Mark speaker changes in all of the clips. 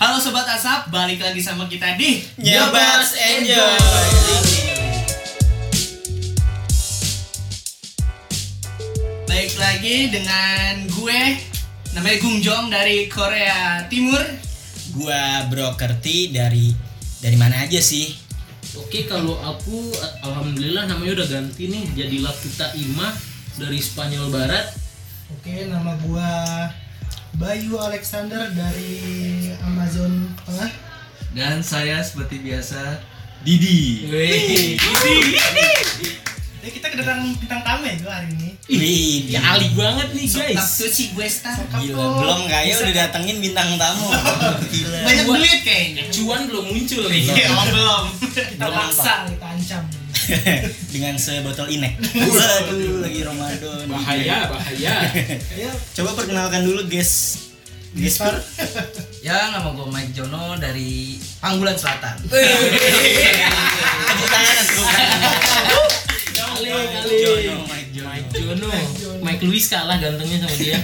Speaker 1: Halo Sobat Asap, balik lagi sama kita di
Speaker 2: Nyebas Enjoy.
Speaker 1: Baik lagi dengan gue Namanya Gung Jong dari Korea Timur
Speaker 2: Gua Broker T dari dari mana aja sih?
Speaker 3: Oke kalau aku alhamdulillah namanya udah ganti nih jadi Laputa Ima dari Spanyol Barat.
Speaker 4: Oke, nama gua Bayu Alexander dari Amazon Tengah.
Speaker 5: Dan saya seperti biasa Didi.
Speaker 3: Wih,
Speaker 4: Jadi kita kedatangan bintang tamu ya gua hari ini.
Speaker 2: Wih,
Speaker 3: ya ali banget nih guys.
Speaker 1: Satu si gue star
Speaker 2: Gila, belum kaya udah datengin bintang tamu. Gila.
Speaker 1: Banyak duit kayaknya
Speaker 3: Cuan belum muncul nih.
Speaker 1: Iya, belum
Speaker 4: Kita paksa, kita ancam.
Speaker 2: Dengan sebotol inek. Waduh, lagi Ramadan.
Speaker 3: Bahaya, bahaya.
Speaker 4: Ayo,
Speaker 2: Coba perkenalkan dulu guys. Guys,
Speaker 4: Gespar.
Speaker 5: Ya, nama gue Mike Jono dari Panggulan Selatan.
Speaker 2: tepuk tangan, tepuk tangan.
Speaker 3: Kali,
Speaker 2: Mike
Speaker 3: kali.
Speaker 2: Jono, Mike Jono.
Speaker 3: Mike Jono.
Speaker 4: Jono.
Speaker 3: Mike Luis kalah gantengnya sama dia.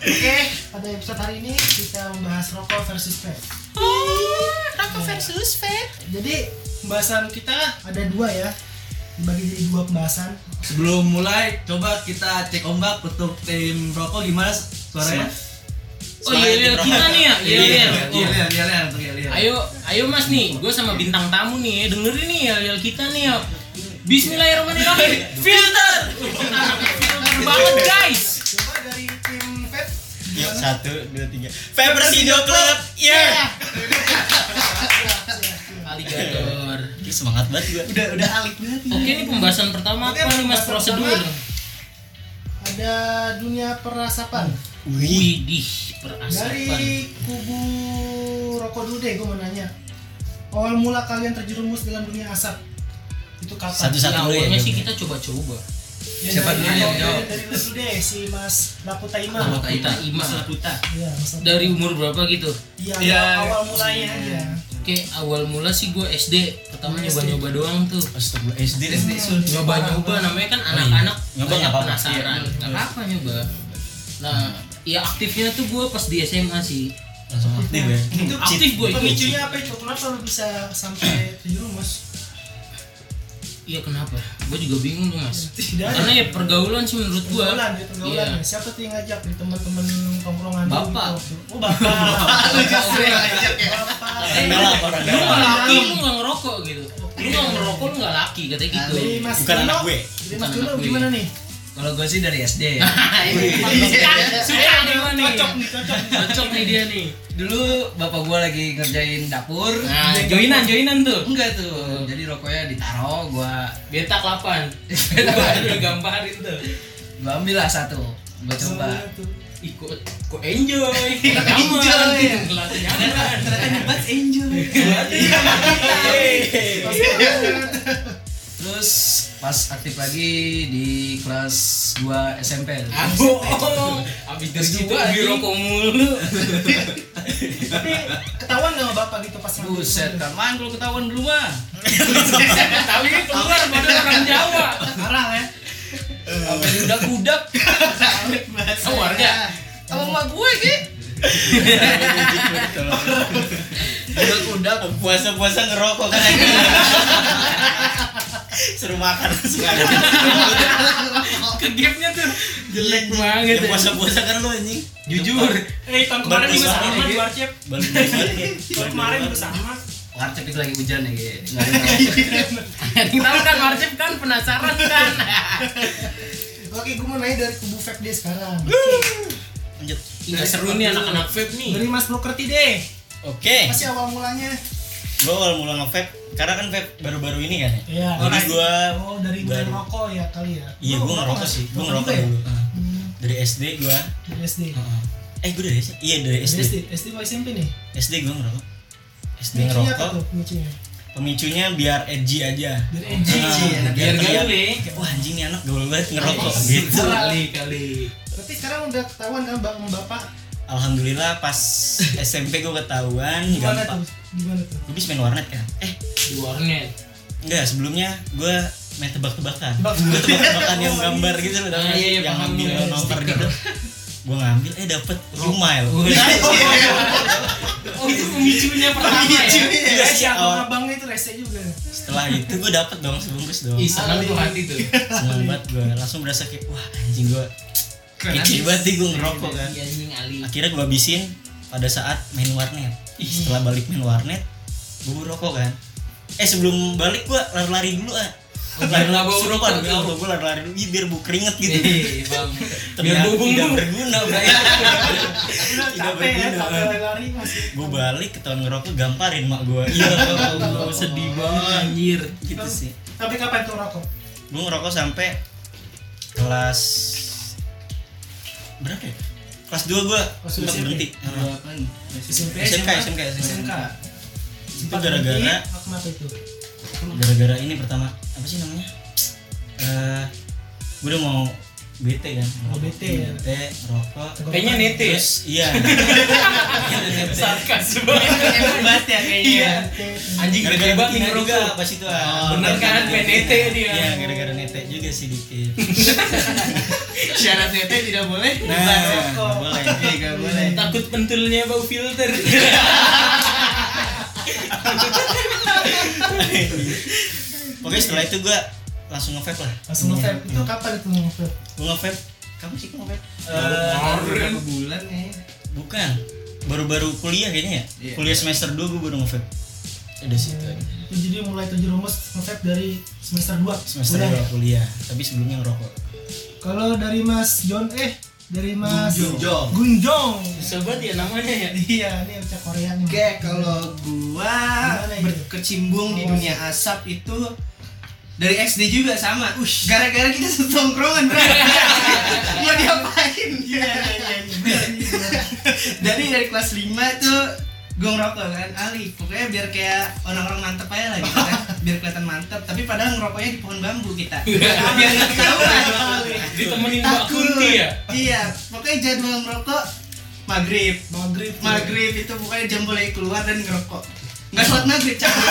Speaker 4: Oke, pada episode hari ini kita membahas rokok versus vape.
Speaker 1: Rokok versus vape
Speaker 4: Jadi pembahasan kita ada dua ya, dibagi jadi dua pembahasan.
Speaker 5: Sebelum mulai, coba kita cek ombak untuk tim rokok gimana suaranya?
Speaker 3: Oh iya, iya kita nih ya. Iya, iya.
Speaker 5: Iya, iya, iya, iya, iya, iya.
Speaker 3: Ayo, ayo Mas nih, gue sama bintang tamu nih, dengerin nih ya kita nih ya. Bismillahirrahmanirrahim. Filter. Filter banget guys.
Speaker 4: Coba dari tim.
Speaker 2: Yuk, satu, dua, tiga. Febrasido Club, yeah.
Speaker 3: Alligator.
Speaker 2: Semangat banget gua.
Speaker 1: Udah, udah alik banget.
Speaker 3: Oke nih pembahasan pertama
Speaker 4: Oke,
Speaker 3: apa nih Mas prosedur?
Speaker 4: pertama. Ada dunia perasapan.
Speaker 2: Wih,
Speaker 3: Widih, perasapan.
Speaker 4: Dari kubu rokok dulu deh, gue mau nanya. Awal mula kalian terjerumus dalam dunia asap itu kapan?
Speaker 2: Satu-satu.
Speaker 3: Ya,
Speaker 2: dulu ya,
Speaker 3: awalnya sih kita coba-coba.
Speaker 4: Ya,
Speaker 5: Siapa dulu yang
Speaker 4: dari-
Speaker 5: jawab?
Speaker 4: Dari lu dulu deh, si Mas
Speaker 3: Kita Ima.
Speaker 1: Mas Laputa
Speaker 4: Iya, Mas Raputa.
Speaker 3: Dari umur berapa gitu?
Speaker 4: Iya,
Speaker 1: Iya.
Speaker 4: awal mulanya aja.
Speaker 3: Oke, awal mula sih gue SD. Pertama
Speaker 4: SD.
Speaker 3: nyoba-nyoba doang tuh.
Speaker 2: Astagfirullah SD.
Speaker 1: SD Sul.
Speaker 3: Nyoba-nyoba namanya kan anak-anak
Speaker 2: Nyoba
Speaker 3: banyak penasaran.
Speaker 1: Iya,
Speaker 3: Nggak apa-apa nyoba. Nah, ya aktifnya tuh gue pas di SMA sih.
Speaker 2: Langsung aktif ya.
Speaker 4: Itu
Speaker 3: Aktif gue itu.
Speaker 4: Pemicunya apa itu? Kenapa lu bisa sampai terjerumus?
Speaker 3: Iya kenapa? Gue juga bingung tuh mas.
Speaker 4: Tidak.
Speaker 3: Karena ya pergaulan sih menurut gue.
Speaker 4: Pergaulan, ya, pergaulan.
Speaker 3: Iya.
Speaker 4: ya. Siapa tuh yang ngajak dari teman-teman tongkrongan
Speaker 5: Bapak.
Speaker 4: gitu? Oh, bapak.
Speaker 1: Lu justru yang ngajak ya
Speaker 4: Bapak.
Speaker 2: Orang
Speaker 3: Lu nggak laki, lu nggak ngerokok gitu. Lu nggak ngerokok, lu nggak laki katanya gitu.
Speaker 2: Bukan anak gue.
Speaker 4: Mas
Speaker 3: gue.
Speaker 4: gimana nih?
Speaker 5: Kalau gue sih dari SD.
Speaker 3: Suka, nih.
Speaker 4: Cocok nih, cocok.
Speaker 3: Cocok nih dia nih.
Speaker 5: Dulu bapak gue lagi ngerjain dapur.
Speaker 3: Nah, joinan, joinan tuh.
Speaker 5: Enggak tuh. Jadi rokoknya ditaruh, gua
Speaker 3: Beta 8 Udah gambarin tuh.
Speaker 5: gua ambil lah satu. Gua coba.
Speaker 3: Ikut kok enjoy.
Speaker 1: Enjoy. Ternyata nyebat enjoy
Speaker 5: Terus pas aktif lagi di kelas 2 SMP.
Speaker 3: Bohong. Abis dari situ beli rokok mulu.
Speaker 4: Tapi ketahuan gak sama bapak gitu pas
Speaker 5: Buset,
Speaker 4: mobil?
Speaker 5: kan main kalau ketahuan dulu mah.
Speaker 3: Tapi keluar pada orang Jawa.
Speaker 4: Parah ya.
Speaker 5: Sampai diudak-udak.
Speaker 3: Oh, warga.
Speaker 5: Sama emak gue ki. Udak-udak.
Speaker 2: Puasa-puasa ngerokok kan Seru makan langsung ada.
Speaker 3: Kegapnya tuh jelek banget.
Speaker 2: Ya puasa-puasa kan lu anjing.
Speaker 3: Jujur.
Speaker 4: Eh, tahun kemarin juga sama di Warcep. Tahun kemarin juga sama.
Speaker 5: Warcep itu lagi hujan ya ki. Nggak ada rokok.
Speaker 3: Yang tahu kan Marcep kan penasaran kan.
Speaker 4: Oke, gue mau nanya dari kubu vape dia sekarang.
Speaker 2: Lanjut.
Speaker 3: Nggak seru nih anak-anak vape nih.
Speaker 4: Dari Mas Brokerti deh.
Speaker 2: Oke.
Speaker 4: Apa sih awal mulanya?
Speaker 2: Gua awal mula nge-vape karena kan vape baru-baru ini kan ya.
Speaker 4: Iya.
Speaker 2: Jadi gua
Speaker 4: Oh, dari mulai
Speaker 2: baru-
Speaker 4: rokok ya kali ya.
Speaker 2: Iya,
Speaker 4: Lu
Speaker 2: gua ngerokok sih. Gua
Speaker 4: Rokok
Speaker 2: ngerokok
Speaker 4: ya?
Speaker 2: dulu.
Speaker 4: Hmm,
Speaker 2: Dari SD gua.
Speaker 4: Dari SD.
Speaker 2: Heeh. Eh, gua dari SD. Iya, dari SD.
Speaker 4: SD, SD apa SMP nih?
Speaker 2: SD gua ngerokok. SD ngerokok.
Speaker 4: tuh pemicunya?
Speaker 2: Pemicunya biar edgy aja.
Speaker 4: Dari edgy.
Speaker 2: Ah,
Speaker 3: Biar
Speaker 2: kelihatan,
Speaker 3: gaul ya.
Speaker 2: kayak, Wah anjing nih anak gaul banget ngerokok gitu.
Speaker 3: Kali kali.
Speaker 4: Berarti sekarang udah ketahuan kan bang sama bapak
Speaker 2: Alhamdulillah pas SMP gue ketahuan
Speaker 4: gimana
Speaker 2: gampang.
Speaker 4: tuh? Gimana tuh?
Speaker 2: Gue bisa main warnet kan? Eh
Speaker 3: Di warnet.
Speaker 2: enggak sebelumnya gue main tebak-tebakan.
Speaker 4: Tebak-tebakan.
Speaker 2: Gue tebak-tebakan yang
Speaker 4: Oh,
Speaker 2: gambar gitu loh,
Speaker 3: Ah, iya, iya,
Speaker 2: yang
Speaker 3: paham
Speaker 2: ngambil
Speaker 3: gue.
Speaker 2: nomor gitu. Gue ngambil eh dapet Rumail.
Speaker 3: itu pemicunya pertama ya
Speaker 4: Iya, si
Speaker 2: Oh.
Speaker 4: abang abangnya itu rese juga.
Speaker 2: setelah itu gue dapet dong sebungkus dong
Speaker 3: Ih, senang tuh hati tuh
Speaker 2: seneng banget gue langsung berasa kayak wah anjing gue kece banget nih gue ngerokok kan?
Speaker 3: Iya,
Speaker 2: akhirnya gue habisin pada saat main warnet. Setelah balik main warnet gue rokok kan? Eh sebelum balik gue lari-lari dulu ah.
Speaker 3: Biar nggak bau
Speaker 2: Sumpah,
Speaker 3: rokok,
Speaker 2: demi Allah, gue lari-lari dulu. Ih, biar bau keringet gitu.
Speaker 3: Ih, bang. Biar bau
Speaker 2: tidak berguna bray tidak
Speaker 4: ya,
Speaker 2: berguna
Speaker 4: lari
Speaker 2: gue balik ketahuan ngerokok gamparin mak gue iya Allah
Speaker 3: sedih banget anjir.
Speaker 2: Gitu sih.
Speaker 4: Tapi kapan tuh rokok?
Speaker 2: gue ngerokok sampai kelas berapa ya? Kelas 2 gue sempat
Speaker 4: SMP.
Speaker 2: berhenti.
Speaker 4: SMP,
Speaker 2: SMK, SMK,
Speaker 4: SMK.
Speaker 2: itu gara-gara
Speaker 4: Kenapa itu?
Speaker 2: gara-gara ini pertama. Apa sih namanya? Eh gue udah mau bete kan
Speaker 4: Mau bete, ya.
Speaker 2: bete rokok
Speaker 3: kayaknya nete
Speaker 2: terus iya
Speaker 3: sarkas banget
Speaker 1: Enak banget ya kayaknya.
Speaker 3: anjing
Speaker 2: gara-gara bikin juga pas itu ah.
Speaker 3: Oh, bener kan, PNT dia.
Speaker 2: iya gara-gara nete juga sih dikit
Speaker 1: Syarat nete tidak boleh.
Speaker 2: nah nggak
Speaker 1: rokok.
Speaker 2: boleh
Speaker 1: Iya, nggak boleh.
Speaker 3: takut pentulnya bau filter
Speaker 2: pokoknya setelah itu gue langsung nge-vape lah
Speaker 4: Langsung nge-vape. Itu kapan itu nge-vape?
Speaker 2: gue nge-vape kamu sih nge-vape
Speaker 1: Eh, Beberapa bulan ya.
Speaker 2: bukan baru-baru kuliah kayaknya ya
Speaker 1: Iya.
Speaker 2: kuliah semester 2 gue baru nge-vape udah situ aja
Speaker 4: Itu jadi mulai terjerumus nge-vape dari semester 2
Speaker 2: semester 2 kuliah tapi sebelumnya ngerokok
Speaker 4: Kalau dari Mas John eh dari Mas
Speaker 1: Gunjong.
Speaker 4: Gunjong.
Speaker 3: banget ya namanya ya
Speaker 4: Iya, ini ucap Korea nih.
Speaker 1: Oke, kalau gua
Speaker 4: Gimana itu?
Speaker 1: berkecimpung di dunia asap itu dari SD juga sama. Gara-gara kita satu tongkrongan, bro. Mau diapain? Iya, iya, iya. Dari dari kelas 5 tuh gue ngerokok kan, Ali. Pokoknya biar kayak orang-orang mantep aja lah gitu kan. Biar kelihatan mantep, tapi padahal ngerokoknya di pohon bambu kita. biar nggak ketahuan.
Speaker 3: ditemenin Mbak Kunti ya
Speaker 1: Iya, pokoknya jadwal ngerokok maghrib.
Speaker 4: Maghrib.
Speaker 1: Maghrib itu pokoknya jam boleh keluar dan ngerokok. Nggak sholat maghrib, cabut.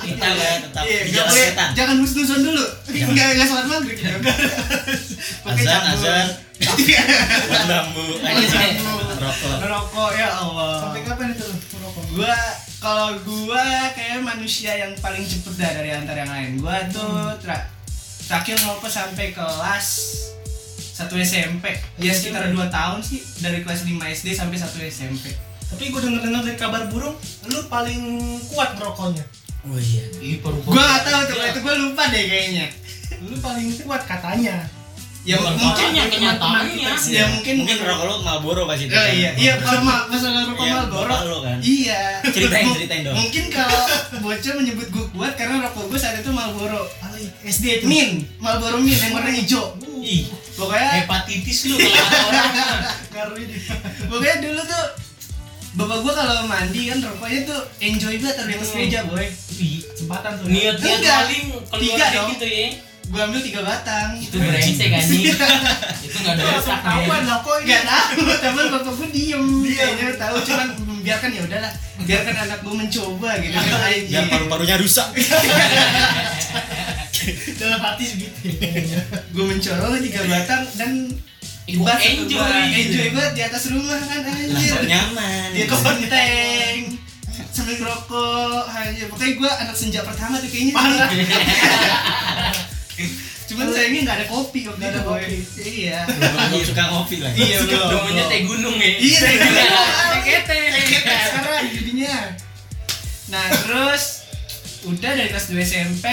Speaker 2: kita ya tetap
Speaker 1: Iya,
Speaker 2: di
Speaker 1: nggak
Speaker 2: jalan
Speaker 1: boleh,
Speaker 2: setan
Speaker 1: jangan husnuzon dulu. Nggak nggak sholat maghrib. Pakai
Speaker 2: azan azan
Speaker 1: Iya.
Speaker 2: bambu sih rokok
Speaker 1: Ngerokok ya Allah.
Speaker 4: Sampai kapan itu ngerokok?
Speaker 1: Gua kalau gua kayak manusia yang paling cepet dah dari antara yang lain. Gua tuh tra- terakhir ngerokok sampai kelas 1 SMP. Ya sekitar 2 tahun sih dari kelas 5 SD sampai 1 SMP.
Speaker 4: Tapi gue denger dengar dari kabar burung, lu paling kuat ngerokoknya.
Speaker 2: oh iya
Speaker 3: Ih,
Speaker 1: Gua gak tahu tuh, itu gua lupa deh kayaknya.
Speaker 4: Lu paling kuat katanya.
Speaker 1: Ya
Speaker 3: Bukan
Speaker 1: mungkin
Speaker 3: katanya,
Speaker 1: ya
Speaker 3: kenyataannya.
Speaker 1: Ya mungkin
Speaker 2: mungkin rokok lu Marlboro pas itu
Speaker 1: Oh iya, iya kalau ma masalah rokok
Speaker 2: Iya,
Speaker 1: Marlboro.
Speaker 2: bapak lo kan.
Speaker 1: Iya.
Speaker 2: Ceritain, ceritain dong.
Speaker 1: Mungkin kalau bocah menyebut gue kuat karena rokok gue saat itu Marlboro.
Speaker 4: Ali, SD itu.
Speaker 1: Min, Marlboro Min yang warna hijau.
Speaker 3: Ih,
Speaker 1: Pokoknya
Speaker 3: hepatitis lu kalau orang
Speaker 4: ini.
Speaker 1: pokoknya dulu tuh Bapak gua kalau mandi kan rokoknya tuh enjoy banget di atas meja boy.
Speaker 3: Ih,
Speaker 4: Kesempatan tuh.
Speaker 3: niat niat
Speaker 1: Enggak.
Speaker 3: paling
Speaker 1: Tiga dong.
Speaker 3: gitu ya
Speaker 1: Gua ambil tiga batang.
Speaker 3: itu brengsek anjing itu nggak ada
Speaker 4: Lu
Speaker 3: otak
Speaker 4: ketahuan
Speaker 3: ya
Speaker 4: lah kok ini.
Speaker 1: Gak tahu, teman bapak gue diem. Kayaknya tahu cuman biarkan ya udahlah. Biarkan anak gue mencoba gitu kan aja.
Speaker 2: paru-parunya rusak
Speaker 4: Dalam hati segitu.
Speaker 1: gue mencorong tiga batang dan
Speaker 3: Ibu enjoy gitu.
Speaker 1: enjoy banget di atas rumah kan anjir
Speaker 2: lah nyaman
Speaker 1: di konteng sambil ngerokok anjir pokoknya gue anak senja pertama tuh kayaknya cuman sayangnya nggak ada kopi waktu itu
Speaker 4: kopi.
Speaker 1: iya
Speaker 2: belum suka ngopi lah
Speaker 1: Iya, belum.
Speaker 3: namanya teh gunung ya
Speaker 1: iya
Speaker 3: Tekete.
Speaker 1: sekarang jadinya nah terus udah dari kelas 2 SMP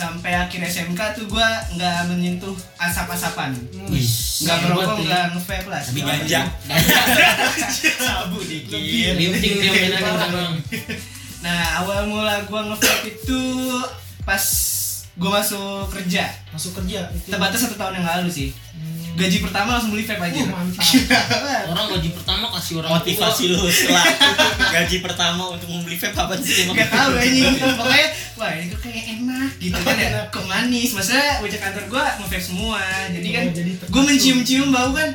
Speaker 1: sampai akhir SMK tuh gue nggak menyentuh asap-asapan nggak merokok
Speaker 3: ya.
Speaker 1: nggak nge-vape lah
Speaker 2: tapi ganja
Speaker 1: sabu dikit
Speaker 3: dia
Speaker 1: Nah, awal mula gua nge-vape itu pas gua masuk kerja.
Speaker 4: Masuk kerja itu.
Speaker 1: Tepatnya satu tahun yang lalu sih.
Speaker 4: Hmm.
Speaker 1: Gaji pertama langsung beli vape aja.
Speaker 4: Uh, mantap.
Speaker 3: orang gaji pertama kasih orang
Speaker 2: motivasi lu setelah gaji pertama untuk membeli vape apa sih?
Speaker 1: Gak tau anjing. Pokoknya wah ini kok kayak enak gitu kan ya. Kok manis. Maksudnya wajah kantor gua nge-vape semua. Jadi kan
Speaker 4: Oh, jadi
Speaker 1: gua mencium-cium bau kan.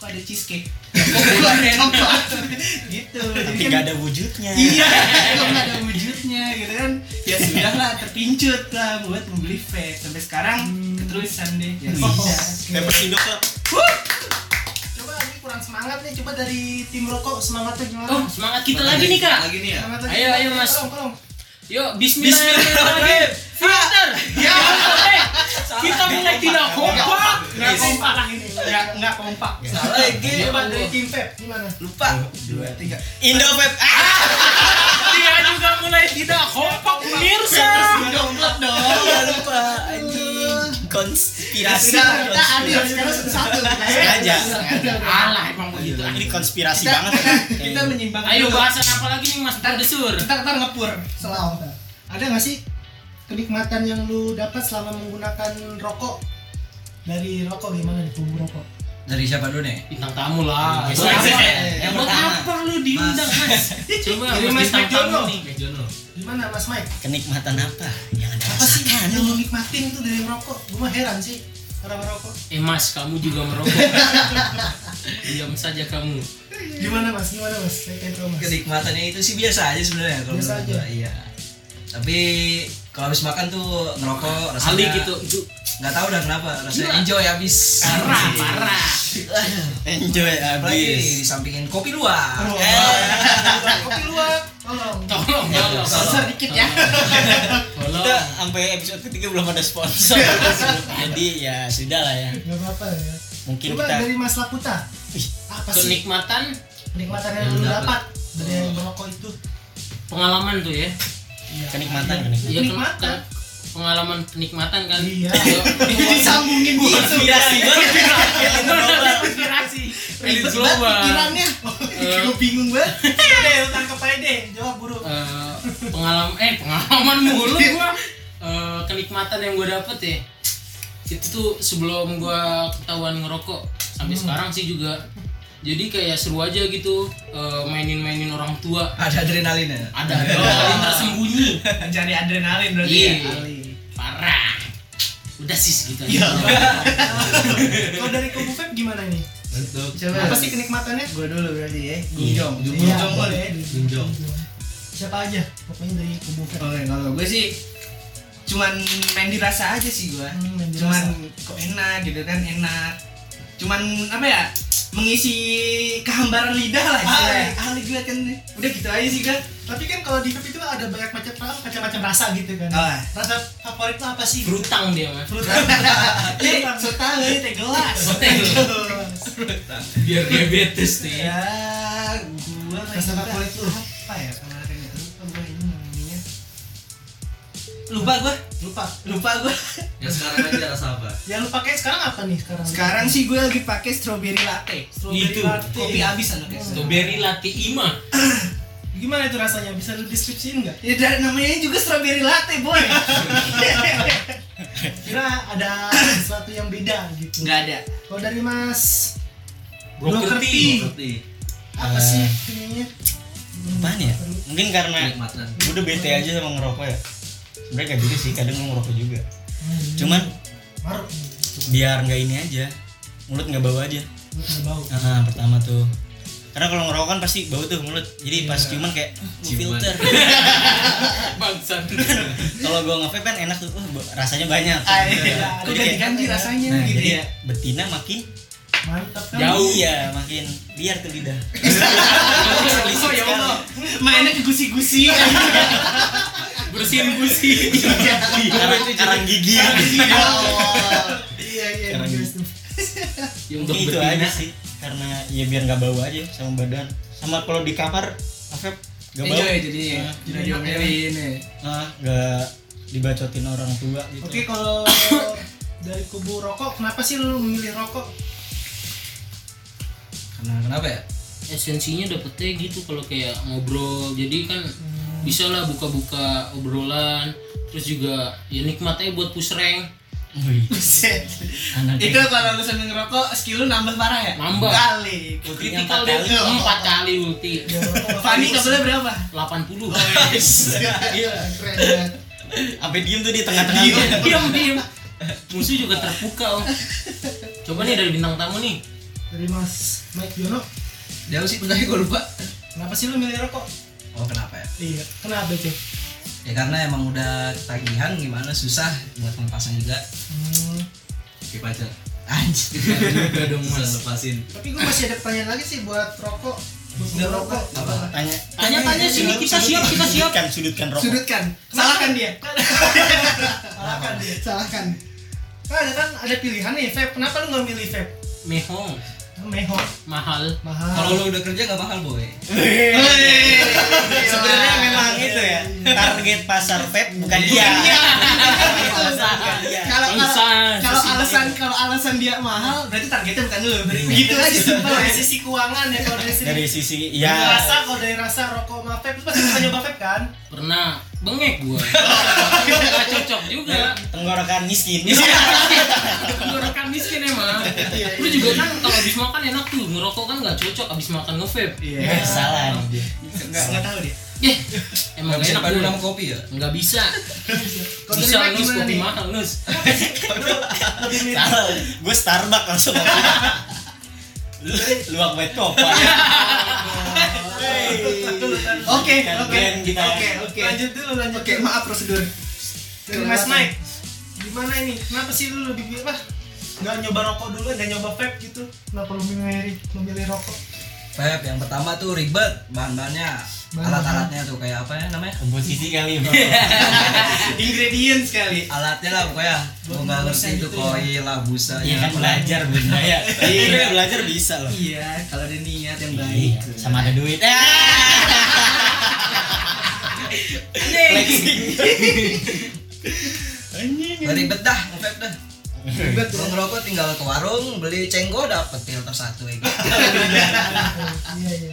Speaker 1: Kok ada cheesecake? Kok ada coklat? gitu. Jadi
Speaker 2: tapi
Speaker 1: kan
Speaker 2: gak ada wujudnya
Speaker 1: iya kok nggak ada wujudnya gitu kan ya sudah lah terpincut lah buat membeli vape sampai sekarang keterusan deh ya
Speaker 4: Oh.
Speaker 1: sudah
Speaker 2: hidup lah
Speaker 4: Coba ini kurang semangat nih coba dari tim rokok semangatnya gimana?
Speaker 3: Oh, semangat kita lagi nih, Kak.
Speaker 5: Lagi nih ya.
Speaker 4: Lagi.
Speaker 3: Ayo, ayo, Mas.
Speaker 4: Tolong, tolong.
Speaker 3: Yuk, bismillahirrahmanirrahim. Filter. Ya, eh, kita mulai tidak kompak.
Speaker 4: Nggak kompak lah ini. Nggak nggak kompak.
Speaker 5: Salah lagi.
Speaker 4: Coba dari tim Pep gimana?
Speaker 5: Lupa. Dua, tiga.
Speaker 2: Indovep ah
Speaker 3: Juga mulai tidak kompak pemirsa.
Speaker 1: Download dong.
Speaker 2: Jangan lupa anjing konspirasi
Speaker 1: Sudah, kita adil sekarang satu-satu.
Speaker 2: sengaja
Speaker 3: Alah, emang begitu.
Speaker 2: ini konspirasi
Speaker 1: Kita,
Speaker 2: banget
Speaker 1: kita menyimbang.
Speaker 3: Ayo
Speaker 1: dulu.
Speaker 3: bahasan apa lagi nih Mas Produser?
Speaker 1: Ntar ntar ngepur.
Speaker 4: Selalu. Ada nggak sih kenikmatan yang lu dapat selama menggunakan rokok? Dari rokok gimana nih tubuh rokok?
Speaker 5: Dari siapa dulu nih?
Speaker 3: Bintang tamu lah.
Speaker 2: Yes,
Speaker 3: Buat apa? Buat apa lu diundang, Mas? Coba Mas
Speaker 4: Mike Jono. Gimana Mas Mike?
Speaker 2: kenikmatan apa yang anda
Speaker 4: Apa sih
Speaker 2: rasakan
Speaker 4: yang lu nikmatin tuh dari rokok? Gue mah heran sih orang rokok.
Speaker 3: Eh Mas, kamu juga merokok. Diam saja kamu.
Speaker 4: Gimana Mas? Gimana Mas? Saya pengen tahu Mas.
Speaker 5: Kenikmatannya itu sih biasa aja sebenarnya kalau
Speaker 4: Biasa aja.
Speaker 5: gua, Iya. Tapi kalau habis makan tuh ngerokok rasanya
Speaker 3: Ali gitu, itu
Speaker 5: nggak tahu dah kenapa rasanya
Speaker 3: Gila.
Speaker 5: enjoy habis
Speaker 3: parah, parah.
Speaker 2: enjoy
Speaker 5: apalagi
Speaker 2: abis
Speaker 5: disampingin kopi luar
Speaker 4: Oh.
Speaker 2: Eh.
Speaker 4: Kopi luar. Tolong.
Speaker 3: Tolong, tolong.
Speaker 1: Sponsor dikit ya.
Speaker 3: Tolong.
Speaker 2: kita sampai episode ketiga belum ada sponsor jadi ya sudah lah ya
Speaker 4: Gak apa-apa ya.
Speaker 2: mungkin
Speaker 4: Coba
Speaker 2: kita
Speaker 4: dari Mas Laputa.
Speaker 2: Ih,
Speaker 4: Apa sih
Speaker 3: Kenikmatan
Speaker 4: kenikmatan yang lu
Speaker 5: dapat.
Speaker 4: dapat dari yang merokok itu?
Speaker 3: pengalaman tuh ya.
Speaker 2: Kenikmatan kenikmatan
Speaker 3: Iya,
Speaker 4: Kenikmatan.
Speaker 3: kan- pengalaman kenikmatan kan.
Speaker 4: Iya.
Speaker 1: Disambungin gitu.
Speaker 2: konspirasi banget
Speaker 3: Inspirasi. Elit
Speaker 1: Ribet banget
Speaker 3: global.
Speaker 1: pikirannya.
Speaker 3: Eh.
Speaker 1: Gue bingung banget.
Speaker 4: Deh, lu tangkap aja deh. Jawab buru.
Speaker 3: Eh, pengalaman eh pengalaman mulu gua Eh, kenikmatan yang gue dapet ya itu tuh sebelum gua ketahuan ngerokok sampai sekarang sih juga jadi kayak seru aja gitu eh, mainin-mainin orang tua
Speaker 5: ada adrenalinnya
Speaker 3: ada adrenalin tersembunyi
Speaker 1: Cari adrenalin berarti
Speaker 3: Iya.
Speaker 1: ya.
Speaker 3: Parah udah sih segitu
Speaker 1: Iya.
Speaker 3: aja
Speaker 4: Kalau dari kubu Feb gimana nih?
Speaker 5: bentuk
Speaker 1: Coba.
Speaker 4: Apa sih kenikmatannya?
Speaker 1: Gue dulu berarti ya.
Speaker 2: Iya.
Speaker 1: Gunjong.
Speaker 4: Iya,
Speaker 1: Gunjong boleh.
Speaker 5: Gunjong.
Speaker 4: Siapa aja? Pokoknya dari kubu Feb.
Speaker 1: Oke, kalau gue sih cuman main dirasa aja sih gue.
Speaker 4: Hmm,
Speaker 1: cuman kok enak gitu kan enak. Cuman apa ya? Mengisi kehambaran lidah lah istilahnya. Ali gue kan udah gitu aja sih kan.
Speaker 4: Tapi kan kalau di Feb itu ada banyak macam macam-macam rasa gitu kan.
Speaker 1: Oh.
Speaker 4: Rasa favorit tuh apa sih?
Speaker 3: frutang dia mah.
Speaker 1: Eh, so tau ini teh gelas.
Speaker 3: biar diabetes nih
Speaker 1: ya, gua
Speaker 4: Rasa favorit lu?
Speaker 1: apa ya Lupa gua, Lupa.
Speaker 4: lupa
Speaker 1: gua.
Speaker 5: ya sekarang aja rasa apa
Speaker 4: Yang lu pakai sekarang apa nih sekarang?
Speaker 1: Sekarang sih gue lagi pakai strawberry latte.
Speaker 4: Strawberry
Speaker 3: Itu,
Speaker 4: latte.
Speaker 1: Kopi abis anaknya.
Speaker 3: strawberry latte ima
Speaker 4: Gimana itu rasanya? Bisa lu deskripsiin nggak?
Speaker 1: Ya dari namanya juga strawberry latte, boy.
Speaker 4: Kira ada sesuatu yang beda gitu.
Speaker 1: Enggak ada.
Speaker 4: Kalau dari Mas
Speaker 3: broker
Speaker 4: Broker
Speaker 3: tea
Speaker 5: seperti
Speaker 4: apa
Speaker 2: Eh,
Speaker 4: sih ininya?
Speaker 2: apaan ya mungkin karena gue udah bete aja sama ngerokok ya sebenarnya gak juga sih kadang gue ngerokok juga
Speaker 4: Hmm,
Speaker 2: cuman
Speaker 4: Maruk.
Speaker 2: biar nggak ini aja mulut nggak bau aja
Speaker 4: Lu kena bau.
Speaker 2: Ah, pertama tuh karena kalau ngerokok kan pasti bau tuh mulut jadi pas
Speaker 4: Iya.
Speaker 2: ciuman kayak "Ah,
Speaker 5: Ciuman.
Speaker 2: filter
Speaker 3: bangsat
Speaker 2: kalau gue ngevape kan enak tuh uh, rasanya banyak
Speaker 1: Ah,
Speaker 2: Jadi
Speaker 1: iya. Kok
Speaker 2: kayak-
Speaker 1: ganti-ganti rasanya
Speaker 2: nah,
Speaker 1: gitu
Speaker 2: jadi
Speaker 1: ya.
Speaker 2: betina makin
Speaker 4: Mantap kan?
Speaker 3: Jauh.
Speaker 2: iya makin liar tuh lidah
Speaker 1: Oh ya Allah. Mainnya ke gusi-gusi.
Speaker 3: Bersihin gusi
Speaker 2: karang, karang gigi.
Speaker 1: Ya Allah.
Speaker 4: Iya iya
Speaker 2: Sekarang
Speaker 4: bagus tuh.
Speaker 3: yang
Speaker 2: Mungkin itu aja sih karena ya biar nggak bau aja sama badan. Sama kalau di kamar vape nggak bau?
Speaker 1: Enjoy jadinya.
Speaker 2: Ah,
Speaker 1: Tidak diomelin ya.
Speaker 2: ah, nggak dibacotin orang tua gitu.
Speaker 4: Oke kalau dari kubu rokok, kenapa sih lu memilih rokok?
Speaker 5: karena kenapa ya?
Speaker 3: Esensinya dapetnya gitu kalau kayak ngobrol. Jadi kan bisa lah buka-buka obrolan terus juga ya nikmatnya buat push rank
Speaker 1: Buset. Itu kalau lu sambil ngerokok, skill lu nambah parah ya?
Speaker 3: Nambah.
Speaker 1: Kali.
Speaker 2: Ultinya
Speaker 3: critical
Speaker 2: empat kali.
Speaker 3: empat kali ulti
Speaker 4: Ya, rokok
Speaker 1: Fani
Speaker 4: bagus.
Speaker 1: kabelnya berapa?
Speaker 3: 80
Speaker 4: Iya, keren banget.
Speaker 2: sampai diem tuh di tengah-tengah
Speaker 3: diam
Speaker 2: tuh.
Speaker 3: diam diam musuh juga terpukau coba nih dari bintang tamu nih
Speaker 4: Dari Mas Mike Jono,
Speaker 5: jauh sih bentar gue lupa
Speaker 4: kenapa sih lu milih rokok?
Speaker 5: Oh kenapa ya
Speaker 4: Iya, kenapa cuy?
Speaker 5: ya karena emang udah ketagihan gimana susah buat melepasnya juga
Speaker 4: Hmm,
Speaker 5: pacar Anjir.
Speaker 3: Juga dong
Speaker 5: Bisa
Speaker 3: mas.
Speaker 5: lepasin.
Speaker 4: Tapi gue masih ada pertanyaan lagi sih buat rokok. Buat
Speaker 1: Udah
Speaker 4: rokok.
Speaker 5: Apa?
Speaker 2: Tanya,
Speaker 3: Tanya-tanya sini, kita siap, kita siap.
Speaker 2: Sudutkan, sudutkan rokok.
Speaker 1: Sudutkan. Salahkan dia.
Speaker 4: Salahkan dia.
Speaker 1: Salahkan.
Speaker 4: Nah, ada kan ada pilihan nih, vape. Kenapa lu nggak milih vape?
Speaker 3: Mehong, Mahal.
Speaker 4: mahal.
Speaker 5: Kalau lu udah kerja gak mahal boy.
Speaker 2: Sebenarnya memang itu ya. Target pasar vape bukan dia. Bukan dia.
Speaker 1: Kalau kalau
Speaker 3: Alasan.
Speaker 1: kalau alasan dia mahal berarti targetnya bukan lu. Begitu aja simpel
Speaker 4: dari sisi keuangan ya kalau dari sisi
Speaker 2: Dari sisi ya
Speaker 4: rasa kalau dari rasa rokok sama vape pasti pernah nyoba vape kan?
Speaker 3: Pernah bengek gua. Gak cocok juga.
Speaker 2: tenggorokan miskin.
Speaker 3: Tenggorokan miskin emang. Lu juga kan kalau habis makan enak tuh, ngerokok kan nggak cocok habis makan nge-vape.
Speaker 2: Eh, salah nih dia.
Speaker 1: Enggak enggak tahu dia.
Speaker 3: Eh, emang
Speaker 5: Gak
Speaker 3: enak
Speaker 5: padu sama kopi ya?
Speaker 3: Nggak bisa. Bisa nus
Speaker 4: gimana
Speaker 3: kopi
Speaker 4: nih?
Speaker 3: mahal nus.
Speaker 2: Salah. Gue Starbucks langsung. Lu luak white copa.
Speaker 1: Oke, oke. Oke, oke.
Speaker 4: Lanjut dulu, lanjut.
Speaker 1: Oke, maaf prosedur.
Speaker 4: Dari Mas Mike. Gimana ini? Kenapa sih lu lebih pilih apa? Nggak nyoba rokok dulu, nggak nyoba vape gitu? Kenapa lu memilih memilih rokok?
Speaker 5: Pep, yang pertama tuh ribet bahan-bahannya. Alat-alatnya tuh kayak apa ya namanya?
Speaker 2: Komposisi kali bro.
Speaker 1: Ingredient sekali.
Speaker 5: Alatnya lah pokoknya. Gua nggak ngerti itu
Speaker 4: ya.
Speaker 5: koil lah, busa
Speaker 2: Iya kan belajar bunda ya. Iya belajar bisa loh.
Speaker 1: Iya, kalau ada niat yang baik.
Speaker 2: Iya, sama ada duit. Eh. Flexing.
Speaker 5: Ribet dah, nge-vape dah. Ribet, ngerokok tinggal ke warung, beli cenggo dapet filter satu ya.
Speaker 4: Iya, iya.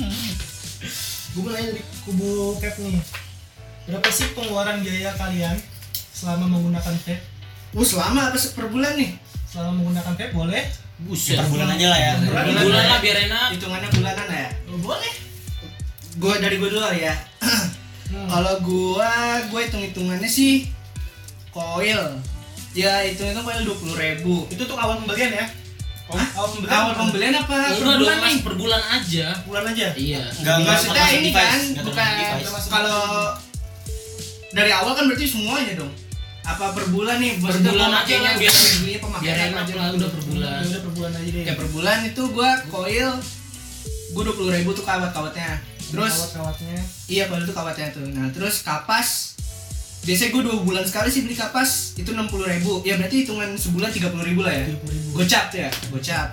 Speaker 4: Gue mau nanya dari kubu vape nih. Berapa sih pengeluaran biaya kalian selama menggunakan vape?
Speaker 1: Uh, selama apa per bulan nih?
Speaker 4: Selama menggunakan vape boleh?
Speaker 3: Buset.
Speaker 2: Per bulan aja lah ya.
Speaker 3: Per bulan lah biar enak.
Speaker 1: Hitungannya bulanan ya.
Speaker 4: Oh, boleh.
Speaker 1: Gua dari gua dulu ya.
Speaker 4: Hmm.
Speaker 1: Kalau gua, gua hitung hitungannya sih koil. Ya itu itu koil dua puluh ribu.
Speaker 4: Itu tuh awal pembelian ya? Awal pembelian.
Speaker 1: Awal pembelian apa? Per bulan nih?
Speaker 3: per bulan aja.
Speaker 4: Bulan aja.
Speaker 3: Iya.
Speaker 2: Enggak enggak
Speaker 1: Maksudnya ini kan bukan kalau dari awal kan berarti semuanya dong. Apa per bulan nih?
Speaker 3: Per bulan aja
Speaker 1: pemakaiannya
Speaker 3: lah, biar-
Speaker 1: Biar pemakaian aja
Speaker 3: lah udah per bulan.
Speaker 4: Udah per bulan aja deh.
Speaker 1: Kayak per bulan itu gua koil gua dua puluh ribu tuh kawat kawatnya. Terus
Speaker 4: kawat-kawatnya.
Speaker 1: iya kalau itu kawatnya tuh. Nah terus kapas biasanya gue dua bulan sekali sih beli kapas itu enam puluh ribu ya berarti hitungan sebulan tiga puluh ribu lah ya
Speaker 4: 30.000.
Speaker 1: gocap ya gocap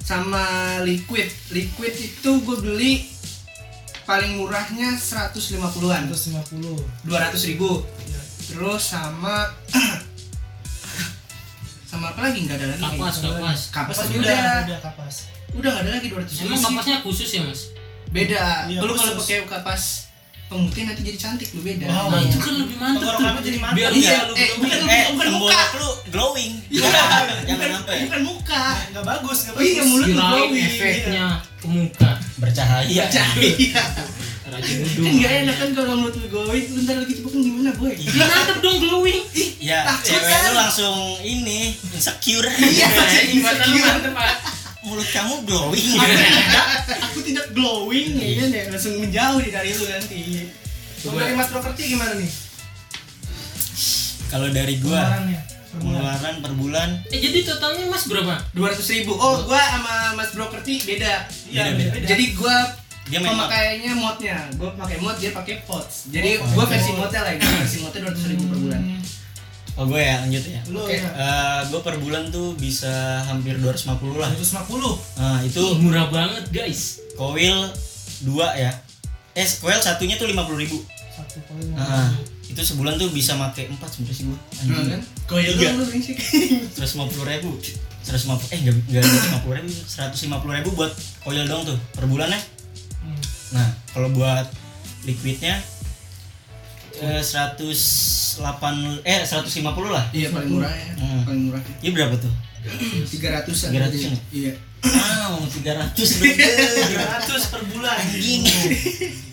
Speaker 1: sama liquid liquid itu gue beli paling murahnya 150-an
Speaker 4: 150.
Speaker 1: 200 ribu
Speaker 4: Ya.
Speaker 1: terus sama sama apa lagi nggak ada lagi
Speaker 3: Kapas,
Speaker 1: kayaknya.
Speaker 3: kapas.
Speaker 1: kapas
Speaker 4: Kapas udah,
Speaker 1: udah
Speaker 4: udah kapas.
Speaker 1: udah nggak ada lagi 200 ribu
Speaker 3: Emang kapasnya khusus ya mas?
Speaker 1: beda
Speaker 4: Iya,
Speaker 1: lu kalau pakai kapas pemutih nanti jadi cantik lu beda
Speaker 4: Wow.
Speaker 3: Nah itu kan lebih mantep tuh.
Speaker 4: Tenggorokan lu jadi mantep.
Speaker 3: Biar
Speaker 1: Iya,
Speaker 3: iya, lu
Speaker 1: eh, bukan-
Speaker 2: Eh,
Speaker 1: bukan muka.
Speaker 2: lu glowing.
Speaker 1: Iya,
Speaker 2: Jangan
Speaker 1: bukan,
Speaker 2: sampai
Speaker 1: bukan muka
Speaker 4: Nggak bagus, nggak
Speaker 1: Oh iya,
Speaker 4: bagus.
Speaker 1: mulut lu glowing.
Speaker 3: efeknya ke muka.
Speaker 2: bercahaya.
Speaker 1: Iya.
Speaker 3: Rajin
Speaker 1: Kan
Speaker 3: duduk.
Speaker 1: nggak enak kan kalau mulut lu glowing, lu ntar lagi kan gimana boy?
Speaker 3: Dia mantep dong glowing.
Speaker 2: Ya,
Speaker 1: Takut kan?
Speaker 2: lu langsung ini insecure.
Speaker 1: Iya,
Speaker 3: Mata lu mantep pak.
Speaker 2: Mulut kamu glowing.
Speaker 1: Aku tidak glowing, ya kan ya langsung menjauh nih dari lu nanti.
Speaker 4: Kalau dari Mas Properti gimana nih?
Speaker 2: Kalau dari gua
Speaker 4: Pengeluarannya
Speaker 2: pengeluaran per bulan
Speaker 3: Eh jadi totalnya mas berapa?
Speaker 1: Dua ratus ribu. Oh, gua sama Mas Brokerti beda.
Speaker 4: Iya,
Speaker 2: Beda-beda.
Speaker 4: beda.
Speaker 1: Jadi gua
Speaker 2: dia
Speaker 1: pemakaiannya modnya, gua pakai mod dia pakai pots. Jadi
Speaker 2: Oh,
Speaker 1: gua versi modnya lah, versi modnya dua ratus ribu per bulan.
Speaker 4: Hmm,
Speaker 2: Oh gue ya lanjut ya.
Speaker 4: Lu
Speaker 1: Oke.
Speaker 4: ya.
Speaker 2: Eh, gue per bulan tuh bisa hampir 250 lah.
Speaker 4: 150.
Speaker 2: Nah, itu
Speaker 3: Ih, murah banget guys.
Speaker 2: koil dua ya. Eh, koil satunya tuh 50.000 ribu.
Speaker 4: Satu poin.
Speaker 2: Nah, itu sebulan tuh bisa make 4 sebenarnya sih gue.
Speaker 1: Nah, kan? Koil
Speaker 2: Tiga.
Speaker 1: dong lu brengsek.
Speaker 2: 150 ribu 150 eh enggak enggak 150 ribu 150 ribu buat koil dong tuh per bulannya
Speaker 4: Hmm.
Speaker 2: nah kalau buat liquidnya eh, 108 eh 150 lah
Speaker 1: Iya paling murah ya.
Speaker 2: Hmm.
Speaker 1: Paling murah.
Speaker 2: ini berapa tuh
Speaker 1: Tiga ratusan.
Speaker 2: 300-an ya?
Speaker 1: Iya.
Speaker 2: wow 300 brother
Speaker 4: 300 per bulan.
Speaker 2: anjing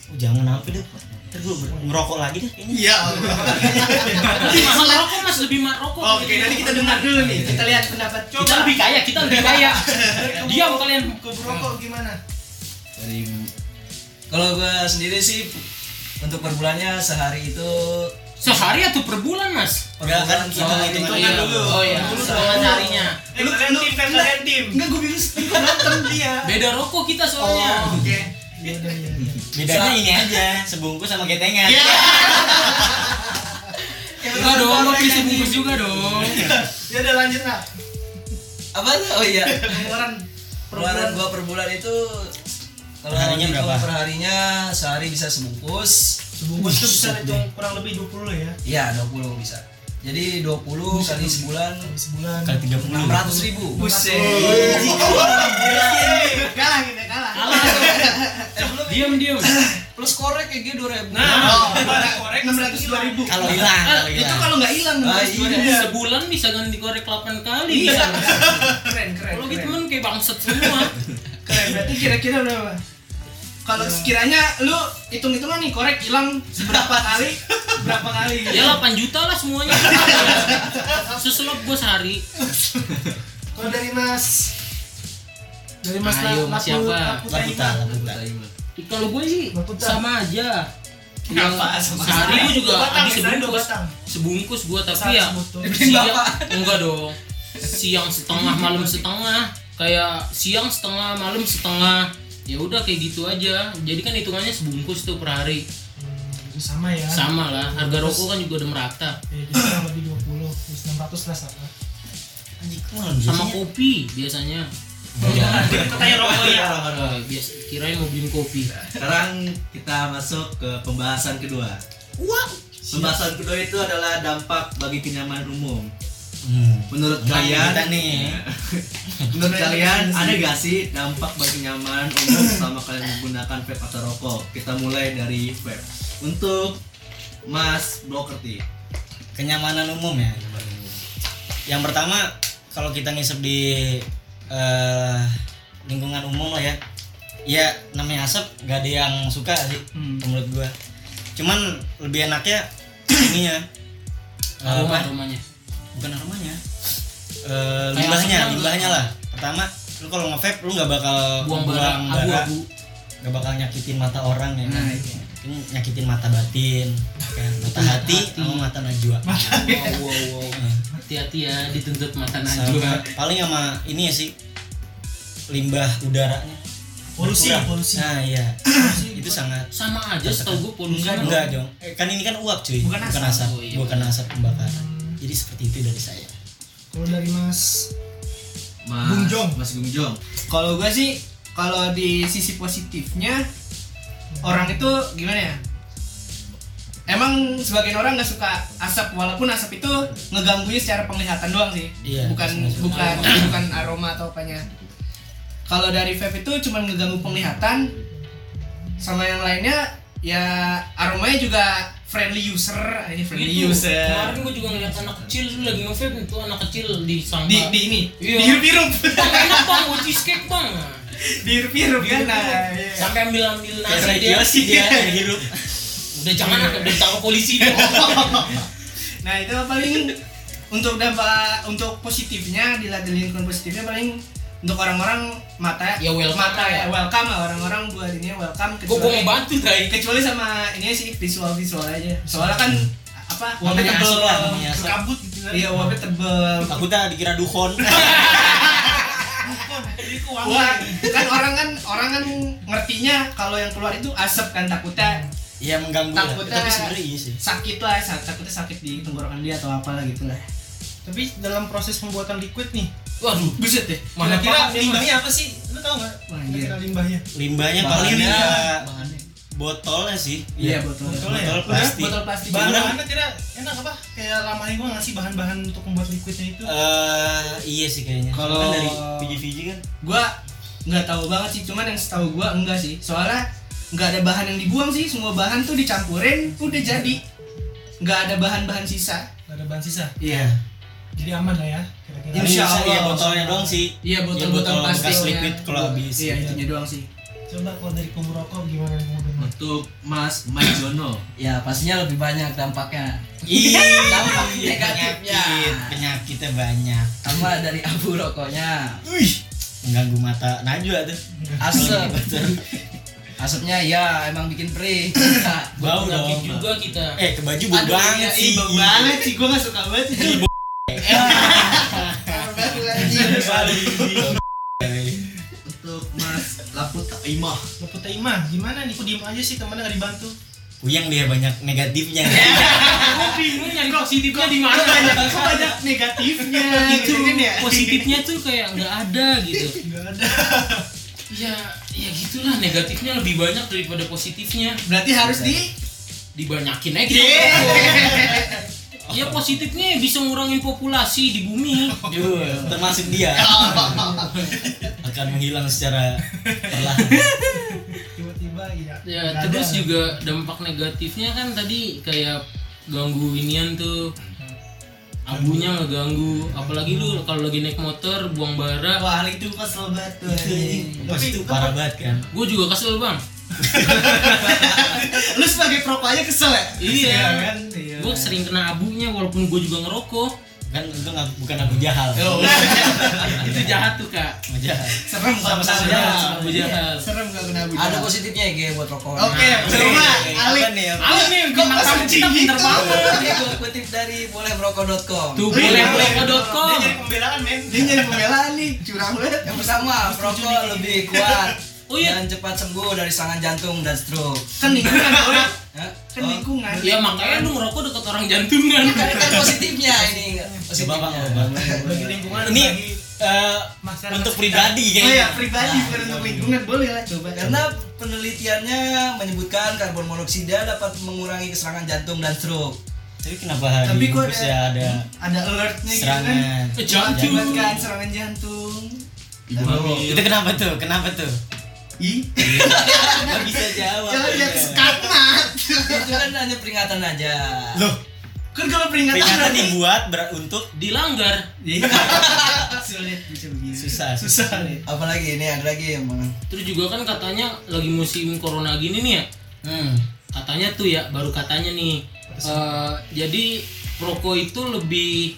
Speaker 2: oh, jangan sampai deh ntar gue ngerokok lagi deh kayaknya
Speaker 1: Iya.
Speaker 3: Mahal rokok mas lebih mahal rokok.
Speaker 1: Oke, nanti kita dengar dulu nih. Kita lihat pendapat
Speaker 3: Kita lebih kaya, kita lebih kaya. Diam kalian.
Speaker 4: Kubu rokok gimana?
Speaker 5: Dari kalau gua sendiri sih untuk per bulannya sehari itu
Speaker 3: Sehari atau per bulan, Mas?
Speaker 2: Enggak kan
Speaker 5: bulan,
Speaker 2: hitung
Speaker 5: soalnya
Speaker 2: hitungan
Speaker 3: iya.
Speaker 2: dulu.
Speaker 3: Oh iya, hitungan harinya.
Speaker 4: Eh, kalian tim, kan kalian tim.
Speaker 1: Enggak gue bingung ikut nonton
Speaker 4: Iya.
Speaker 3: Beda rokok kita soalnya.
Speaker 1: Oh, oke.
Speaker 4: Iya, iya, iya, iya.
Speaker 2: Bedanya ini aja, sebungkus sama getengan.
Speaker 1: Iya.
Speaker 3: Enggak dong, kopi sebungkus juga dong.
Speaker 4: Ya udah lanjut lah.
Speaker 5: Apa tuh? Oh iya.
Speaker 4: Pengeluaran per
Speaker 5: Pengeluaran
Speaker 4: bulan.
Speaker 5: gua per bulan itu kalau
Speaker 2: Perharinya
Speaker 5: dihitung
Speaker 2: berapa?
Speaker 5: Perharinya sehari bisa sebungkus.
Speaker 4: Sebungkus itu bisa hitung kurang lebih 20 ya.
Speaker 5: Iya, 20 bisa. Jadi 20 kali sebulan
Speaker 4: Sebulan.
Speaker 2: Kali 30.
Speaker 5: 600 ribu.
Speaker 1: Buset. Kalah kita kalah.
Speaker 3: Kalah. Diam, diam.
Speaker 5: Plus korek kayak gitu 2000.
Speaker 4: Nah,
Speaker 1: Oh,
Speaker 4: gimana korek
Speaker 1: enam ratus dua ribu.
Speaker 2: Kalau hilang, kalau
Speaker 1: itu kalau nggak hilang enam
Speaker 5: Ah,
Speaker 1: ratus dua ribu.
Speaker 5: iya.
Speaker 3: Sebulan bisa ganti korek 8 kali bisa.
Speaker 1: Keren keren.
Speaker 3: Kalau gitu kan kayak bangsat semua.
Speaker 1: Keren. Berarti kira-kira berapa? Kalau sekiranya lu hitung-hitungan nih korek hilang berapa kali? Berapa kali? gitu?
Speaker 3: Ya 8 juta lah semuanya. Seselop gua sehari.
Speaker 4: Kalau dari Mas dari Mas
Speaker 3: Ayo, Mas siapa?
Speaker 2: Laputa, Laputa.
Speaker 3: Kalau gue sih
Speaker 4: Laputan.
Speaker 3: sama aja.
Speaker 1: Kenapa? Sama
Speaker 3: Sehari gue juga
Speaker 4: batang,
Speaker 3: habis sebungkus.
Speaker 4: batang.
Speaker 3: Sebungkus gue tapi ya siang enggak dong. Siang setengah, malam setengah. Kayak siang setengah, malam setengah. Ya udah kayak gitu aja. Jadi kan hitungannya sebungkus tuh per hari.
Speaker 4: Hmm, sama ya.
Speaker 3: Sama lah. Harga rokok kan juga udah merata.
Speaker 4: Ya, jadi kurang lebih 20, terus 600 lah sama.
Speaker 2: Ke mana
Speaker 3: Sama
Speaker 2: biasanya?
Speaker 3: kopi biasanya.
Speaker 4: Katanya rokok ya.
Speaker 3: Oh, biasa kirain mau beli kopi.
Speaker 6: Sekarang kita masuk ke pembahasan kedua. Pembahasan kedua itu adalah dampak bagi kenyamanan umum.
Speaker 2: Hmm.
Speaker 6: Menurut
Speaker 2: Mulai
Speaker 6: kalian,
Speaker 2: kita nih.
Speaker 6: menurut kalian ada gak sih dampak bagi kenyamanan umum selama kalian menggunakan vape atau rokok? Kita mulai dari vape. Untuk Mas Blokerti.
Speaker 2: kenyamanan umum ya yang pertama kalau kita ngisep di eh, lingkungan umum lah ya ya namanya asap gak ada yang suka sih
Speaker 1: Hmm.
Speaker 2: menurut gua cuman lebih enaknya ininya eh,
Speaker 3: Aroma aromanya.
Speaker 2: Bukan aromanya Eh,
Speaker 3: Kayak
Speaker 2: limbahnya limbahnya
Speaker 3: enggak?
Speaker 2: lah pertama lu kalau nge-vape lu nggak bakal
Speaker 3: Buang bara abu-abu.
Speaker 2: nggak bakal nyakitin mata orang ya kan
Speaker 1: Nah, iya.
Speaker 2: ini nyakitin mata batin kan mata hati sama mata najwa
Speaker 3: Wow, wow, wow. Hati-hati ya dituntut mata
Speaker 2: sama
Speaker 3: najwa.
Speaker 2: paling sama ini ya sih limbah udaranya
Speaker 4: Polusi,
Speaker 2: Berkurang.
Speaker 4: polusi.
Speaker 2: nah iya itu sangat
Speaker 3: Sama aja setahu gue polusi.
Speaker 2: enggak, enggak dong Eh, kan ini kan uap cuy
Speaker 1: Bukan asap.
Speaker 2: asap
Speaker 3: Oh, iya.
Speaker 2: bukan asap pembakaran jadi seperti itu dari saya
Speaker 4: Kalau dari Mas
Speaker 6: Mas
Speaker 4: Bung Jong.
Speaker 6: Mas Bung Jong.
Speaker 1: Kalau gue sih kalau di sisi positifnya orang itu gimana ya? Emang sebagian orang nggak suka asap walaupun asap itu ngeganggunya secara penglihatan doang sih.
Speaker 2: Iya,
Speaker 1: bukan
Speaker 2: sebenarnya.
Speaker 1: bukan bukan aroma atau apanya. Kalau dari vape itu cuma ngeganggu penglihatan sama yang lainnya ya aromanya juga friendly user, ini friendly
Speaker 3: Gitu.
Speaker 1: user.
Speaker 3: Kemarin gue juga ngeliat anak kecil lagi nge-vape itu anak kecil di sangka.
Speaker 1: Di di ini,
Speaker 3: Iya.
Speaker 1: dihirup-hirup.
Speaker 3: Bang, enak bang, mau cheesecake bang.
Speaker 1: dihirup-hirup kan. Nah, iya.
Speaker 3: Sampai ambil ambil nasi
Speaker 2: radio
Speaker 3: dia.
Speaker 2: sih dia hidup
Speaker 3: Udah jangan ah, udah ditangkap polisi deh.
Speaker 1: Nah itu paling untuk dampak untuk positifnya dari lingkungan positifnya paling untuk orang-orang mata
Speaker 3: Ya, welcome
Speaker 1: mata
Speaker 3: lah.
Speaker 1: ya welcome lah orang-orang buat ini welcome
Speaker 3: Gue gue
Speaker 1: kecuali
Speaker 3: mau bantu tadi.
Speaker 1: kecuali sama ini sih visual visual aja soalnya kan apa wabnya
Speaker 2: namanya
Speaker 1: tebel
Speaker 2: lah
Speaker 4: kabut gitu kan.
Speaker 1: iya wabnya tebel
Speaker 2: aku tak dikira duhon
Speaker 1: Wah, kan orang kan orang kan ngertinya kalau yang keluar itu asap kan takutnya
Speaker 2: Iya mengganggu lah.
Speaker 1: Takutnya-
Speaker 2: Tapi sebenarnya iya sih.
Speaker 1: sakit lah sa- takutnya sakit di tenggorokan dia atau apalah gitu lah
Speaker 4: Tapi dalam proses pembuatan liquid nih,
Speaker 3: Waduh,
Speaker 1: buset deh
Speaker 3: mana Mas.
Speaker 4: limbahnya apa sih? Lu tau nggak?
Speaker 1: Iya.
Speaker 4: Kira-kira limbahnya.
Speaker 2: Limbahnya paling
Speaker 5: Bahannya-
Speaker 2: ya
Speaker 5: bahannya.
Speaker 2: botolnya sih.
Speaker 1: iya botol
Speaker 4: Botolnya ya?
Speaker 2: Botol plastik.
Speaker 1: botol plastik
Speaker 4: Bahan-bahannya kira enak apa? Kayak lama ini gua ngasih bahan-bahan untuk membuat liquidnya itu.
Speaker 2: Eh iya sih kayaknya.
Speaker 1: Kalau-
Speaker 2: kan dari PJ-PJ kan.
Speaker 1: gua nggak tahu banget sih cuman yang setahu gua enggak sih soalnya nggak ada bahan yang dibuang sih semua bahan tuh dicampurin udah jadi nggak ada bahan-bahan sisa
Speaker 4: Gak ada bahan sisa.
Speaker 1: iya
Speaker 4: Jadi aman lah ya. Kira-kira.
Speaker 1: Insya
Speaker 2: Bisa,
Speaker 1: Allah.
Speaker 2: Iya botolnya doang sih.
Speaker 1: iya
Speaker 2: Ya,
Speaker 1: botol-botol
Speaker 2: bekas
Speaker 1: plastiknya
Speaker 2: liquid kalau habis.
Speaker 1: iya itunya doang sih
Speaker 4: Coba kalau dari kubu rokok gimana?
Speaker 6: Untuk Mas Majono.
Speaker 5: Ya pastinya lebih banyak dampaknya.
Speaker 2: Iya.
Speaker 5: Dampak negatifnya.
Speaker 2: Penyakit, penyakitnya banyak.
Speaker 5: Sama dari abu rokoknya.
Speaker 2: Wih, mengganggu mata Najwa tuh.
Speaker 5: Asap. Asapnya ya emang bikin perih.
Speaker 2: Bau dong.
Speaker 3: juga kita.
Speaker 2: Eh, ke baju bau banget
Speaker 1: iya,
Speaker 2: sih.
Speaker 1: ih, bau banget sih, gue gak suka banget.
Speaker 6: Untuk Mas Laputa Imah.
Speaker 4: Leput Imah, gimana nih? Kok diem aja sih temennya gak dibantu?
Speaker 2: Puyang dia banyak negatifnya.
Speaker 3: Gue bingung nyari positifnya di mana.
Speaker 1: Banyak, kok banyak negatifnya
Speaker 3: Itu
Speaker 1: gitu kan ya.
Speaker 3: positifnya tuh kayak nggak ada gitu.
Speaker 4: Gak ada.
Speaker 3: Ya, ya gitulah negatifnya lebih banyak daripada positifnya.
Speaker 1: Berarti harus di
Speaker 3: Dibanyakin aja kita. Ya positifnya bisa ngurangin populasi di bumi.
Speaker 2: Yuh, termasuk dia. Akan menghilang secara perlahan.
Speaker 4: Tiba-tiba iya.
Speaker 3: Ya
Speaker 4: Nggak
Speaker 3: terus
Speaker 4: ada.
Speaker 3: juga dampak negatifnya kan tadi kayak ganggu inian tuh abunya ngeganggu apalagi lu kalau lagi naik motor buang bara
Speaker 1: Wah, itu kesel banget tuh.
Speaker 2: Pas itu parah banget kan.
Speaker 3: gue juga kesel bang
Speaker 1: Lu sebagai perokok aja kesel ya?
Speaker 3: iya
Speaker 4: kan? Iya.
Speaker 3: gue sering kena abunya walaupun gue juga ngerokok
Speaker 2: Kan itu nggak bukan aku jahal.
Speaker 3: itu jahat tuh kak
Speaker 2: Abu jahal.
Speaker 1: Serem gak
Speaker 3: jahat
Speaker 1: Abu
Speaker 3: sama Abu
Speaker 1: Jahal.
Speaker 3: Jahal.
Speaker 1: Serem gak kena Abu
Speaker 5: Ada
Speaker 1: Jahal.
Speaker 5: positifnya ya Ge, buat rokok.
Speaker 1: Oke,
Speaker 3: Nah,
Speaker 1: coba Ali.
Speaker 3: Ali nih
Speaker 1: Kok kesenci
Speaker 3: kita pinter
Speaker 1: gitu?
Speaker 3: banget
Speaker 5: Ini gue kutip dari bolehmerokok.com.
Speaker 3: tuh
Speaker 1: Iya,
Speaker 3: boleh
Speaker 1: iya,
Speaker 3: boleh
Speaker 4: Dia jadi pembelaan men.
Speaker 1: Dia nyari pembelaan nih, curang banget.
Speaker 5: Yang pertama, rokok lebih kuat
Speaker 3: Oh iya.
Speaker 5: dan cepat sembuh dari serangan jantung dan stroke.
Speaker 1: Kan lingkungan.
Speaker 5: Ya?
Speaker 1: Kan
Speaker 5: Oh,
Speaker 1: lingkungan.
Speaker 3: ya makanya lu ngerokok deket orang jantungan
Speaker 5: kan, kan positifnya ini. Positifnya.
Speaker 2: nggak apa-apa.
Speaker 4: Bagi lingkungan
Speaker 2: Ini
Speaker 4: bagi
Speaker 2: eh,
Speaker 4: masyarakat
Speaker 2: untuk
Speaker 4: sekitar.
Speaker 2: pribadi
Speaker 1: Oh
Speaker 2: kayaknya.
Speaker 1: ya, pribadi bukan untuk lingkungan boleh lah coba.
Speaker 5: Karena penelitiannya menyebutkan karbon monoksida dapat mengurangi keserangan jantung dan stroke.
Speaker 2: Tapi kenapa hari
Speaker 1: Tapi kok ada-
Speaker 2: ya ada
Speaker 1: ada alertnya gitu kan.
Speaker 2: serangan
Speaker 3: jantung.
Speaker 1: Mengakibatkan serangan jantung.
Speaker 6: Ibu.
Speaker 2: Itu kenapa tuh? Kenapa tuh?
Speaker 1: Ih,
Speaker 2: Gak bisa jawab.
Speaker 1: jangan lihat
Speaker 2: ya.
Speaker 1: skatmat.
Speaker 5: Itu kan hanya peringatan aja.
Speaker 2: Loh,
Speaker 1: Kan kalau peringatan
Speaker 2: peringatan
Speaker 1: berarti-
Speaker 2: dibuat ber- untuk
Speaker 3: dilanggar
Speaker 1: Iya. Sulit bisa begini.
Speaker 2: susah.
Speaker 1: Susah nih.
Speaker 5: Apalagi ini ada lagi yang mana?
Speaker 3: terus juga kan katanya lagi musim corona gini nih ya
Speaker 2: Hmm.
Speaker 3: katanya tuh ya baru katanya nih eh, jadi rokok itu lebih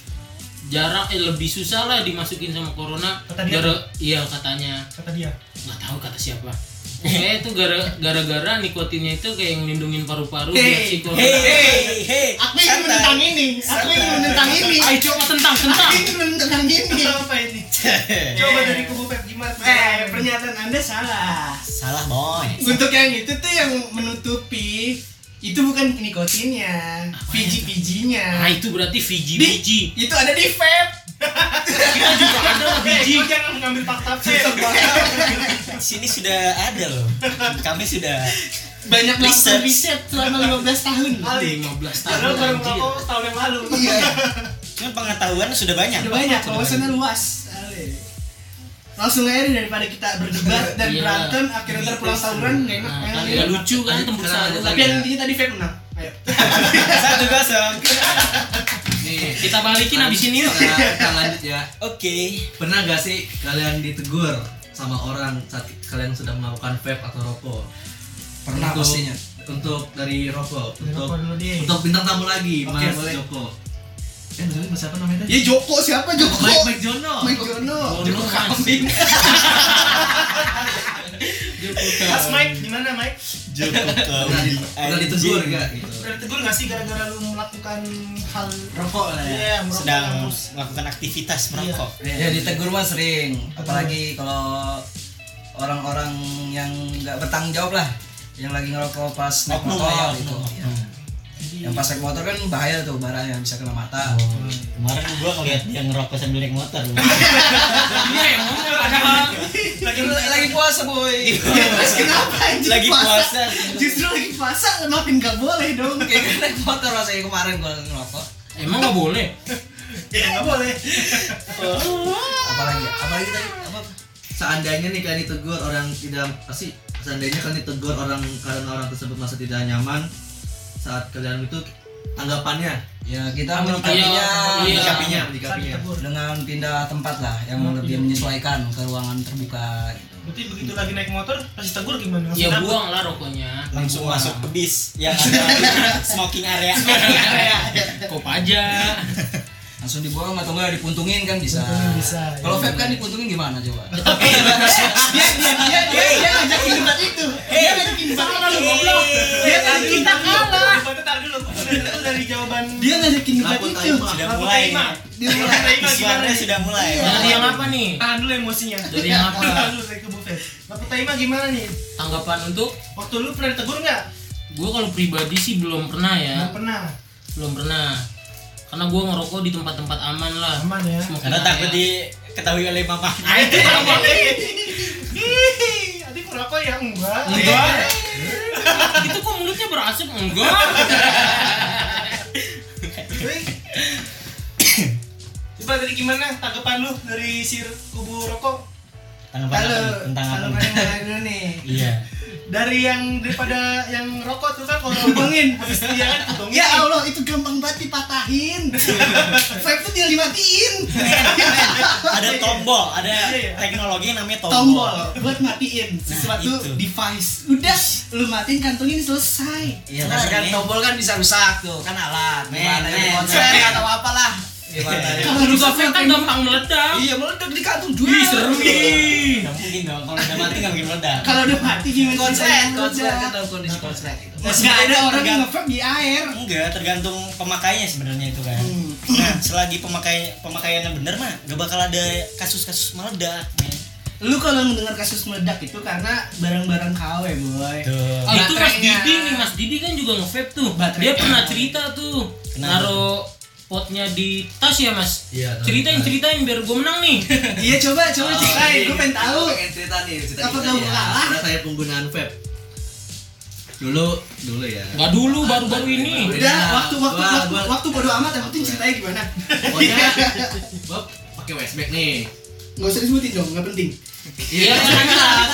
Speaker 3: jarang eh lebih susah lah dimasukin sama corona
Speaker 4: Kata dia
Speaker 3: gara iya katanya
Speaker 4: Kata dia.
Speaker 3: nggak tahu kata siapa Pokoknya itu gara gara-gara nikotinnya itu kayak ngelindungin paru-paru
Speaker 1: Hey,
Speaker 3: biar si corona
Speaker 2: Hey, hey,
Speaker 1: Aku ingin menentang ini. Aku ingin menentang ini.
Speaker 3: ayo coba tentang tentang
Speaker 1: Aku ingin menentang ini.
Speaker 4: Apa ini? Coba dari kubu Pep gimana?
Speaker 1: Eh, pernyataan Anda salah.
Speaker 2: Salah boy.
Speaker 1: Untuk yang itu tuh yang menutupi itu bukan nikotinnya, biji-bijinya.
Speaker 3: nah itu berarti biji
Speaker 1: Di-
Speaker 3: biji
Speaker 1: Itu ada di vape.
Speaker 3: kita juga ada lah
Speaker 4: Eh,
Speaker 3: biji
Speaker 4: kau jangan mengambil fakta Pep.
Speaker 2: Sini sudah ada loh. Kami sudah
Speaker 1: Banyak melakukan
Speaker 2: Riset.
Speaker 1: selama 15 tahun.
Speaker 3: 15 tahun
Speaker 4: Padahal baru setahun yang lalu.
Speaker 1: Iya,
Speaker 2: Cuman pengetahuan sudah banyak.
Speaker 1: udah banyak, wawasannya luas. Langsung aja daripada kita berdebat dan
Speaker 3: Iya.
Speaker 1: berantem akhirnya ntar pulang tawuran gak enak.
Speaker 3: Nah,
Speaker 1: ya.
Speaker 3: kan nggak lucu kan tembus
Speaker 5: Kenapa
Speaker 3: satu
Speaker 5: ada
Speaker 1: Tapi yang intinya tadi vape menang. Ayo.
Speaker 2: Satu kosong.
Speaker 5: Nih,
Speaker 3: kita balikin abis ini yuk
Speaker 5: kita, kita lanjut ya.
Speaker 2: Oke.
Speaker 6: Pernah gak sih kalian ditegur sama orang saat kalian sudah melakukan vape atau rokok?
Speaker 5: Pernah
Speaker 6: Untuk-
Speaker 5: pastinya.
Speaker 6: Untuk dari rokok,
Speaker 4: Dari
Speaker 6: untuk
Speaker 4: rokok dulu deh.
Speaker 6: untuk bintang tamu lagi,
Speaker 1: Oke,
Speaker 6: Mas
Speaker 1: boleh.
Speaker 6: Joko. Eh, siapa namanya?
Speaker 1: Ya Joko siapa Joko?
Speaker 6: Mike Mike Jono.
Speaker 1: Mike Jono.
Speaker 3: Joko kambing
Speaker 4: Mas Mike, gimana Mike?
Speaker 2: Joko
Speaker 6: di- pernah ditegur gak gitu?
Speaker 4: Udah ditegur gak sih gara-gara lu melakukan hal
Speaker 1: Rokok lah ya.
Speaker 4: Iya, merokok
Speaker 2: Sedang
Speaker 4: terus.
Speaker 2: melakukan aktivitas merokok.
Speaker 5: Ya ditegur mah sering. Apalagi kalau orang-orang yang nggak bertanggung jawab lah, yang lagi ngerokok pas naik motor
Speaker 2: ya,
Speaker 5: gitu.
Speaker 2: oknum.
Speaker 5: Yang pas naik motor kan bahaya tuh baranya bisa kena mata.
Speaker 2: Oh, kemarin gua ngeliat dia ngerokok sambil naik motor.
Speaker 3: iya yang ngomong padahal
Speaker 5: Lagi lagi puasa boy.
Speaker 1: Ya, terus kenapa
Speaker 2: Lagi puasa.
Speaker 1: Justru lagi puasa makin gak boleh dong.
Speaker 5: Kayak naik motor rasanya kemarin gua ngerokok.
Speaker 3: emang nggak boleh
Speaker 4: Ya nggak boleh.
Speaker 5: Apalagi apalagi tadi apa?
Speaker 6: Seandainya nih kalian ditegur orang tidak pasti seandainya kalian ditegur orang karena orang tersebut merasa tidak nyaman saat kalian itu tanggapannya
Speaker 5: Ya kita
Speaker 3: Iya,
Speaker 5: menyikapinya
Speaker 3: iya.
Speaker 6: menyikapinya
Speaker 4: ditegur.
Speaker 5: dengan pindah tempat lah yang
Speaker 4: Oh,
Speaker 5: lebih
Speaker 4: iya.
Speaker 5: menyesuaikan ke ruangan terbuka gitu.
Speaker 4: Berarti begitu lagi naik motor, pasti tegur gimana?
Speaker 3: Ya
Speaker 4: cabut.
Speaker 3: buang lah rokoknya
Speaker 2: Langsung
Speaker 5: Buang.
Speaker 2: masuk ke bis yang ada smoking area.
Speaker 3: kop aja
Speaker 5: langsung dibuang atau enggak dipuntungin kan bisa.
Speaker 4: Bisa. Iya.
Speaker 5: Kalau vape kan dipuntungin gimana coba?
Speaker 1: dia dia dia dia dia ngajakin debat itu. Dia ngajakin
Speaker 4: debat itu goblok.
Speaker 1: Dia ngajakin kita kalah. Debat
Speaker 6: dulu.
Speaker 1: dari
Speaker 6: jawaban
Speaker 2: dia
Speaker 4: ngajakin
Speaker 2: debat
Speaker 4: itu.
Speaker 1: Sudah mulai.
Speaker 4: Dia mulai.
Speaker 2: Suaranya sudah mulai.
Speaker 3: Dari yang apa nih?
Speaker 4: Tahan dulu emosinya.
Speaker 3: Dari yang apa?
Speaker 4: Tahan dulu dari kebufet. Bapak Taima gimana nih?
Speaker 3: Tanggapan untuk
Speaker 4: waktu lu pernah ditegur nggak?
Speaker 3: Gue kalau pribadi sih belum pernah ya.
Speaker 4: Belum pernah.
Speaker 3: Belum pernah karena gue ngerokok di tempat-tempat aman lah.
Speaker 4: Aman ya.
Speaker 3: Semakin
Speaker 2: Karena takut diketahui oleh mama.
Speaker 3: Nah, itu apa?
Speaker 4: Hihihi, Adik merokok ya enggak.
Speaker 3: Enggak. itu kok mulutnya berasap enggak?
Speaker 4: Wih. Coba tadi gimana tanggapan lu dari si kubu rokok?
Speaker 2: Tanggapan
Speaker 1: Kalau
Speaker 2: apa? tentang apa?
Speaker 1: mulai dulu nih.
Speaker 2: Iya.
Speaker 4: Dari yang daripada yang rokok tuh kan kalau ngomongin habis dia kan potongin.
Speaker 1: Ya Allah, itu gampang banget dipatahin. Vape tuh tinggal dimatiin.
Speaker 2: Ada tombol, ada teknologi yang namanya tombol.
Speaker 1: Tombol buat matiin
Speaker 2: Nah,
Speaker 1: sesuatu
Speaker 2: itu.
Speaker 1: device. Udah, lu matiin kantongin selesai.
Speaker 5: Iya, kan
Speaker 2: men.
Speaker 5: tombol kan bisa rusak tuh, kan alat.
Speaker 2: Men, men.
Speaker 5: ini konsep atau apalah. Gimana ya?
Speaker 1: Kalau
Speaker 3: Juga
Speaker 1: rusak
Speaker 3: vape kan gampang meledak.
Speaker 5: Iya, meledak di kantung
Speaker 3: Wih,
Speaker 5: jual.
Speaker 3: seru nih.
Speaker 2: Gak mungkin dong, kalau udah mati gak mungkin meledak.
Speaker 1: Kalau udah mati gimana?
Speaker 5: Konslet, konslet kan dalam kondisi konslet itu.
Speaker 1: Nggak ada orang yang nge-vape di air.
Speaker 2: Enggak, tergantung pemakainya sebenarnya itu kan.
Speaker 1: Hmm.
Speaker 2: Nah, selagi pemakai pemakaiannya bener mah gak bakal ada kasus-kasus meledak, men.
Speaker 1: Lu kalau mendengar kasus meledak itu karena barang-barang KW, boy.
Speaker 2: Tuh.
Speaker 1: Oh,
Speaker 3: itu Mas. Didi nih, Mas Didi kan juga nge-vape tuh.
Speaker 1: Baterainya.
Speaker 3: Dia pernah cerita tuh.
Speaker 2: Kenapa?
Speaker 3: Naruh potnya di tas ya, Mas.
Speaker 6: Iya.
Speaker 3: Ceritain, ceritain biar gue menang nih.
Speaker 1: Iya coba coba
Speaker 6: Oh,
Speaker 1: ceritain,
Speaker 6: iya.
Speaker 1: gue pengen tahu.
Speaker 5: Pengen cerita nih, cerita
Speaker 1: Apa kamu
Speaker 5: ya.
Speaker 1: kalah?
Speaker 6: Saya penggunaan vape. Dulu, dulu ya.
Speaker 3: Gak dulu, baru-baru ini.
Speaker 1: Udah,
Speaker 6: Iya.
Speaker 1: waktu waktu
Speaker 6: Gua-
Speaker 1: waktu,
Speaker 6: gua-
Speaker 1: waktu bodo amat yang penting ceritanya gimana.
Speaker 6: Pokoknya gua pakai westback nih.
Speaker 1: Gak usah disebutin dong, gak penting.
Speaker 3: Iya,
Speaker 6: kan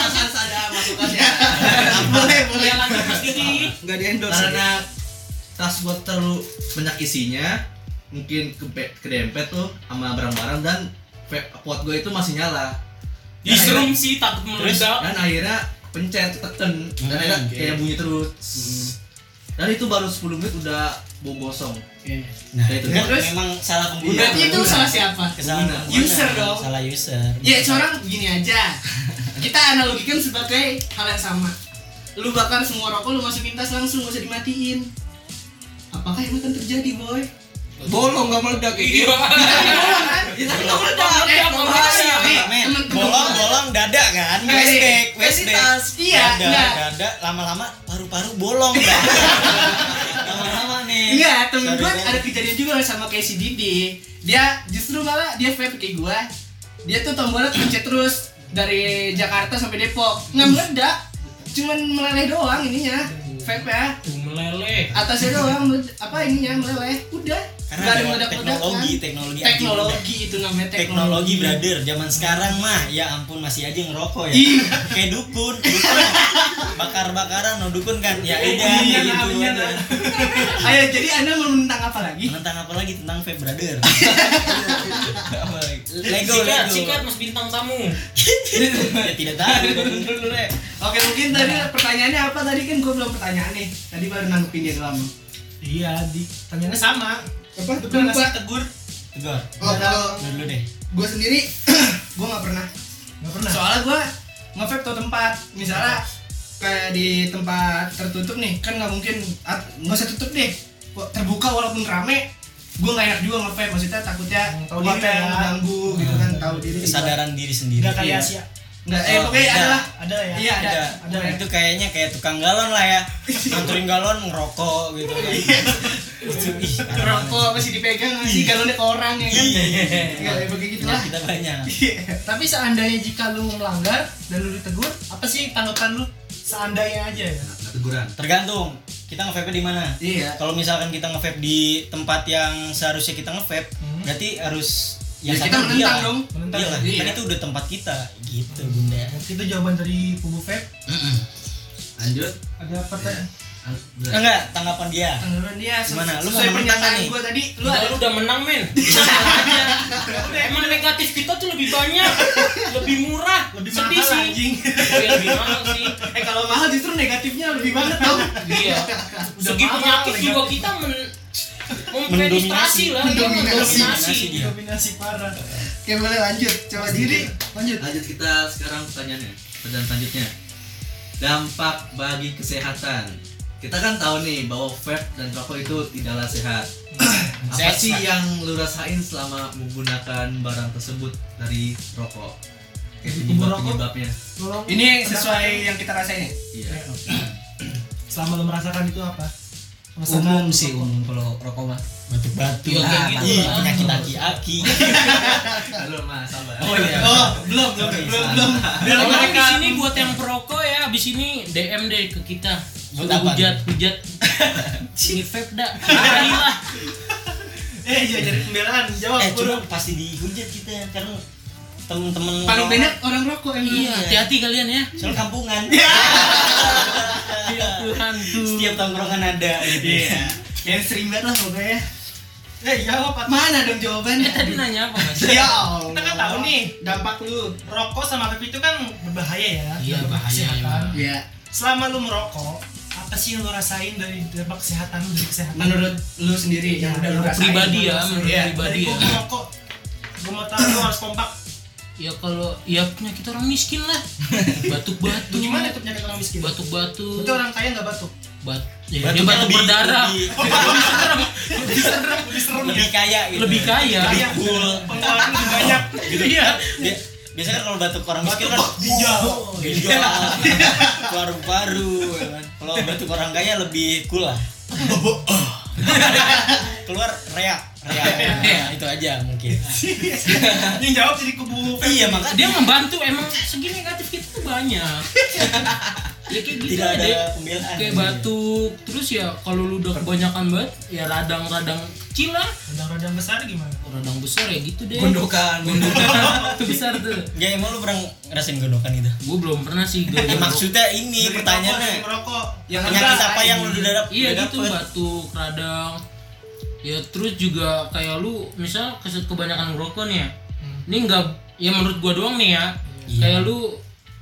Speaker 6: harus ada masukannya.
Speaker 1: boleh, boleh.
Speaker 3: Iya.
Speaker 5: Enggak di endorse.
Speaker 6: Karena tas gua terlalu banyak isinya, mungkin ke kedempet tuh sama barang-barang dan pot gua itu masih nyala. Dan akhirnya-
Speaker 3: sih, takut
Speaker 6: dan
Speaker 3: meledak.
Speaker 6: akhirnya pencet tekan dan
Speaker 2: Hmm,
Speaker 6: akhirnya
Speaker 2: oke.
Speaker 6: kayak bunyi terus. Dan itu baru 10 menit udah bau gosong.
Speaker 2: Nah,
Speaker 6: Ya, itu.
Speaker 1: Terus?
Speaker 2: memang salah pengguna.
Speaker 1: Berarti itu salah siapa?
Speaker 2: Kesalahan.
Speaker 1: User dong.
Speaker 2: Salah user.
Speaker 1: Ya seorang gini aja. Kita analogikan sebagai hal yang sama. Lu bakar semua rokok, lu masukin tas langsung, gak usah dimatiin. Apakah yang akan terjadi, boy?
Speaker 5: Bolong enggak meledak kayak gitu.
Speaker 1: Bolong kan?
Speaker 5: Ya enggak meledak. Nggak
Speaker 1: bolong
Speaker 2: bolong bolong dada kan? Westback
Speaker 5: Kasih
Speaker 2: westback
Speaker 5: tas.
Speaker 1: Iya,
Speaker 2: dada
Speaker 1: enggak.
Speaker 2: dada lama-lama paru-paru bolong dah lama-lama nih.
Speaker 1: Enggak, temen gue ada kejadian juga sama kayak si Didi. Dia justru malah, dia vape kayak gue Dia tuh tombolnya pencet terus Dari Jakarta sampai Depok. Nggak meledak Cuman meleleh doang ininya Vape ya
Speaker 3: meleleh.
Speaker 1: Atasnya doang, apa ininya meleleh. Udah
Speaker 2: karena ada teknologi
Speaker 1: kan.
Speaker 2: teknologi anti
Speaker 1: Teknologi itu namanya
Speaker 2: meledak. teknologi. brother. Zaman sekarang mah ya ampun masih aja ngerokok ya. Kayak dukun dukun. Bakar-bakaran no dukun kan? Ya udah
Speaker 4: Iya,
Speaker 2: kayak gitu
Speaker 1: Ayo, jadi anda menentang apa lagi?
Speaker 2: tentang apa lagi? Tentang vape brother? Lego
Speaker 3: sikat,
Speaker 2: Lego.
Speaker 3: sikat Mas bintang tamu.
Speaker 2: ya tidak tahu. Deh
Speaker 1: Oke, mungkin tadi pertanyaannya apa tadi? Kan gue belum pertanyaan nih. Tadi baru nanggepin dia doang.
Speaker 4: Iya, di pertanyaannya sama.
Speaker 1: Apa?
Speaker 4: Lu pernah tegur?
Speaker 2: tegur
Speaker 1: Oh, kalau
Speaker 2: Lu dulu deh
Speaker 1: gue sendiri gue nggak pernah
Speaker 4: Nggak pernah.
Speaker 1: soalnya gue nge-vape tuh tempat misalnya kayak di tempat tertutup nih kan nggak mungkin nggak usah tutup deh terbuka walaupun rame gue nggak enak juga nge-vape maksudnya takutnya
Speaker 4: Hmm, tahu diri
Speaker 1: yang
Speaker 4: ya.
Speaker 1: mengganggu gitu kan tahu diri
Speaker 2: kesadaran diri sendiri
Speaker 4: Nggak kayak
Speaker 1: Iya.
Speaker 4: Asia.
Speaker 1: nggak eh
Speaker 2: Oh,
Speaker 1: pokoknya
Speaker 2: beda.
Speaker 1: ada lah
Speaker 4: Ada ya?
Speaker 1: iya ada
Speaker 2: ada,
Speaker 4: ada ya?
Speaker 2: itu kayaknya kayak tukang galon lah ya nganturin galon ngerokok gitu kan parah
Speaker 1: rokok masih dipegang masih galonnya ke orang ya kan
Speaker 2: Iya.
Speaker 1: Iya, ya begitu
Speaker 2: banget.
Speaker 1: lah
Speaker 2: kita banyak
Speaker 1: Iya.
Speaker 4: Tapi seandainya jika lu melanggar dan lu ditegur, apa sih tanggapan lu? Seandainya aja ya.
Speaker 6: Teguran.
Speaker 2: tergantung kita nge-vape di mana
Speaker 1: iya
Speaker 2: kalau misalkan kita nge-vape di tempat yang seharusnya kita nge-vape
Speaker 4: Hmm.
Speaker 2: berarti harus
Speaker 1: Ya,
Speaker 2: yang
Speaker 1: kita menentang
Speaker 2: dia
Speaker 1: dong.
Speaker 4: Menentang.
Speaker 2: Iya lah,
Speaker 1: Iya.
Speaker 2: kan itu udah tempat kita gitu bunda
Speaker 4: Mungkin itu jawaban dari Kubu Vape.
Speaker 6: Lanjut.
Speaker 4: Ada pertanyaan?
Speaker 2: Enggak tanggapan dia
Speaker 1: tanggapan dia
Speaker 2: Gimana? Lu mau
Speaker 1: pernyataan
Speaker 2: nih?
Speaker 1: gue tadi lu ada
Speaker 3: lu udah menang men. Emang negatif kita tuh lebih banyak, lebih murah,
Speaker 4: Lebih
Speaker 3: sedih
Speaker 4: mahal,
Speaker 3: sih.
Speaker 4: anjing.
Speaker 3: Iya, lebih mahal sih.
Speaker 1: eh kalau mahal justru negatifnya lebih banget tau
Speaker 3: Iya. Segi penyakit juga kita men mempenetrasi lah, iya,
Speaker 1: Mendominasi.
Speaker 3: mendominasi.
Speaker 2: Iya.
Speaker 4: Dominasi parah.
Speaker 1: oke boleh lanjut coba diri lanjut
Speaker 6: Lanjut kita sekarang pertanyaannya. Pertanyaan selanjutnya. Dampak bagi kesehatan kita kan tahu nih bahwa vape dan rokok itu tidaklah sehat. Apa
Speaker 2: Sehat,
Speaker 6: sih
Speaker 2: Pak.
Speaker 6: yang lu rasain selama menggunakan barang tersebut dari rokok? Penyebab
Speaker 4: rokok?
Speaker 6: penyebabnya.
Speaker 1: Ini sesuai yang kita rasain ya?
Speaker 6: Iya.
Speaker 4: selama lo merasakan itu apa
Speaker 5: umum sih umum kalau rokok mah
Speaker 2: Batu-batu.
Speaker 3: Iya, kayak
Speaker 2: Ah,
Speaker 3: gitu lah.
Speaker 2: penyakit aki-aki.
Speaker 6: Halo Mas, sabar.
Speaker 2: Oh iya.
Speaker 1: Oh, belum, belum, belum, belum.
Speaker 3: Di sini buat yang perokok ya abis ini DM deh ke kita.
Speaker 2: Buat apa?
Speaker 3: hujat, hujat. Ini vape dah. Marahin lah.
Speaker 4: eh jangan jadi pembelaan jawab
Speaker 2: Eh, cuma pasti dihujat kita karena temen-temen
Speaker 1: Paling
Speaker 2: orang-
Speaker 1: banyak orang rokok yang
Speaker 3: Iya, hati-hati kalian ya.
Speaker 2: soal kampungan.
Speaker 3: Ya Tuhan tuh.
Speaker 2: Setiap tongkrongan ada gitu.
Speaker 1: Iya. Yang sering banget lah pokoknya.
Speaker 4: eh jawab apa
Speaker 1: Mana dong jawabannya?
Speaker 3: Eh tadi nanya apa mas?
Speaker 1: Ya Allah.
Speaker 4: Kita kan tahu nih.
Speaker 1: dampak lu.
Speaker 4: rokok sama vape itu kan berbahaya ya
Speaker 3: Iya,
Speaker 4: dampak
Speaker 3: bahaya,
Speaker 4: kesehatan.
Speaker 3: emang.
Speaker 1: Iya.
Speaker 4: selama lu merokok apa sih yang lu rasain dari dampak kesehatan lu dari kesehatan
Speaker 1: Menurut lu sendiri yang udah lu rasain.
Speaker 3: Pribadi ya, menurut
Speaker 1: Iya.
Speaker 3: pribadi
Speaker 4: dari
Speaker 3: ya.
Speaker 4: merokok gua mau tahu lu harus kompak
Speaker 3: Ya kalau ya penyakit orang miskin lah. Batuk-batuk.
Speaker 4: gimana tuh penyakit orang miskin
Speaker 3: Batuk-batuk.
Speaker 4: Berarti orang kaya nggak batuk
Speaker 3: Bat ya,
Speaker 2: Batuknya
Speaker 3: dia batuk
Speaker 2: lebih-
Speaker 3: berdarah.
Speaker 2: lebih-
Speaker 3: Lebih serem.
Speaker 4: lebih serem lebih serem
Speaker 2: Lebih kaya gitu.
Speaker 3: Lebih kaya.
Speaker 2: Lebih cool.
Speaker 4: pengeluaran lebih banyak
Speaker 3: Gitu iya.
Speaker 2: Bi- Biasanya kan kalau batuk orang miskin kan
Speaker 4: hijau
Speaker 2: hijau, paru-paru. ya kan. Kalau batuk orang kaya lebih cool lah. Keluar reak, reak. Nah, itu aja mungkin.
Speaker 4: yang jawab jadi kubu.
Speaker 2: Iya, makanya
Speaker 3: Dia membantu emang segi negatif kita tuh banyak. ya kayak gitu
Speaker 2: tidak ada
Speaker 3: deh.
Speaker 2: pembelaan.
Speaker 3: Kayak batuk, terus ya kalau lu udah kebanyakan banget, ya radang-radang kecil lah.
Speaker 4: radang-radang besar gimana
Speaker 3: Radang besar ya gitu deh.
Speaker 5: gundukan
Speaker 3: itu besar tuh.
Speaker 2: Ya emang lu pernah ngerasain gondokan itu?
Speaker 3: Gue belum pernah sih gue.
Speaker 2: Ya maksudnya ini
Speaker 4: Dari
Speaker 2: pertanyaannya
Speaker 4: merokok
Speaker 1: Yang
Speaker 2: penyakit apa yang lu udah dapet?
Speaker 3: Iya gitu
Speaker 2: dapet?
Speaker 3: batuk, radang. Ya terus juga kayak lu misal kebanyakan ngerokok nih ya. Ini enggak ya menurut gua doang nih ya.
Speaker 2: Iya.
Speaker 3: Kayak lu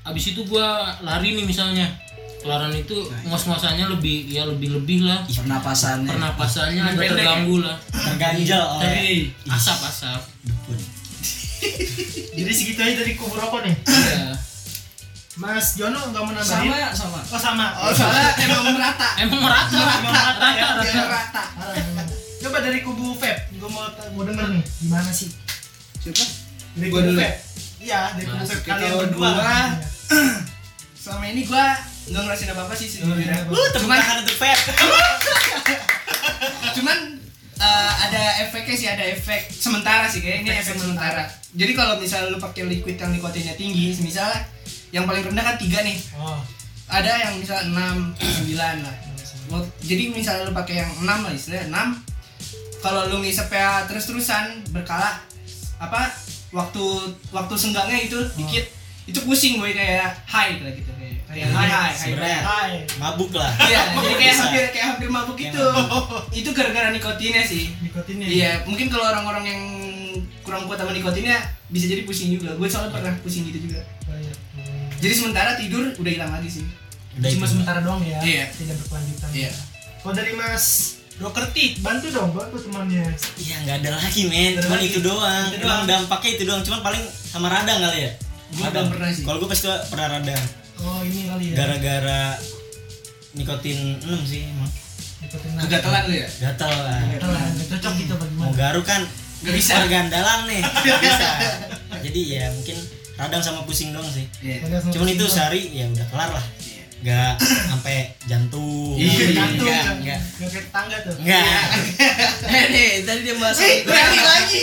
Speaker 3: abis itu gua lari nih misalnya. Kelaran itu ngos-ngosannya lebih ya lebih-lebih lah.
Speaker 5: pernapasannya
Speaker 3: Pernapasannya agak terganggu lah.
Speaker 2: Terganjal oleh
Speaker 3: Dari asap-asap.
Speaker 2: dukun.
Speaker 4: jadi segitu aja dari kubu rokok nih
Speaker 3: Iya.
Speaker 4: Mas Jono nggak mau nambahin
Speaker 5: sama sama
Speaker 4: oh sama
Speaker 1: Oh, soalnya emang merata.
Speaker 3: Emang merata,
Speaker 4: Emang merata, ya.
Speaker 3: rata,
Speaker 1: Biar
Speaker 3: rata.
Speaker 1: rata.
Speaker 4: coba dari kubu vape gue mau mau denger nih gimana sih
Speaker 1: Siapa?
Speaker 4: dari kubu
Speaker 1: dulu.
Speaker 4: Iya dari
Speaker 1: kalau
Speaker 4: kalian berdua.
Speaker 1: gua-. Selama ini gua nggak ngerasain apa-apa sih sejujurnya.
Speaker 4: Oh,
Speaker 2: Uh, tepuk
Speaker 1: Cuman
Speaker 2: tangan untuk Feb.
Speaker 1: cuman eh, ada efeknya sih ada efek sementara sih kayak ini
Speaker 4: Efek
Speaker 1: efek sementara. jadi kalau misalnya lu pakai liquid yang nikotinnya tinggi misalnya yang paling rendah kan tiga nih.
Speaker 4: Oh.
Speaker 1: Ada yang misalnya 6, 9 lah. Well, jadi misalnya lu pakai yang 6 lah istilahnya 6 kalau lu ngisepnya terus-terusan berkala apa waktu waktu senggangnya itu dikit itu pusing gue kayak high lah gitu kayak kayak high high high
Speaker 2: mabuk lah.
Speaker 1: Iya, jadi kayak hampir kayak hampir mabuk
Speaker 2: Kayak
Speaker 1: itu. Itu gara-gara nikotinnya sih.
Speaker 4: nikotinnya
Speaker 1: Iya, mungkin kalau orang-orang yang kurang kuat sama nikotinnya bisa jadi pusing juga. Gue soalnya pernah pusing gitu juga.
Speaker 4: Banyak. Hmm.
Speaker 1: Jadi sementara tidur udah hilang lagi sih.
Speaker 2: Udah
Speaker 4: cuma sementara doang ya
Speaker 1: Iya.
Speaker 4: tidak berkelanjutan
Speaker 1: Iya.
Speaker 4: kalau dari Mas Dokerti bantu dong bantu temannya
Speaker 2: Iya nggak ada lagi men, cuman
Speaker 4: lagi.
Speaker 2: itu doang.
Speaker 4: Itu doang.
Speaker 2: dampaknya itu doang, cuman paling sama radang kali ya.
Speaker 1: Gua
Speaker 2: Radang.
Speaker 1: pernah sih.
Speaker 2: Kalau gue pasti pernah radang.
Speaker 4: oh ini kali ya
Speaker 2: Gara-gara nikotin 6 sih emang.
Speaker 4: nikotin
Speaker 1: Kegatelan lu ya?
Speaker 2: Gatal lah.
Speaker 4: Gatelan, nggak cocok kita
Speaker 2: Mau
Speaker 4: bagaimana
Speaker 2: garuk kan
Speaker 1: Nggak bisa.
Speaker 2: Pergandalan nih. Nggak bisa. Jadi ya mungkin radang sama pusing doang sih.
Speaker 1: Iya.
Speaker 2: Cuman itu sehari ya udah kelar lah. Nggak sampai jantung.
Speaker 1: Iya,
Speaker 4: jantung
Speaker 2: Enggak,
Speaker 4: nggak
Speaker 2: enggak.
Speaker 4: nggak kayak tetangga tuh
Speaker 2: Enggak.
Speaker 5: eh nih tadi dia bahas
Speaker 1: Eh, nyari lagi.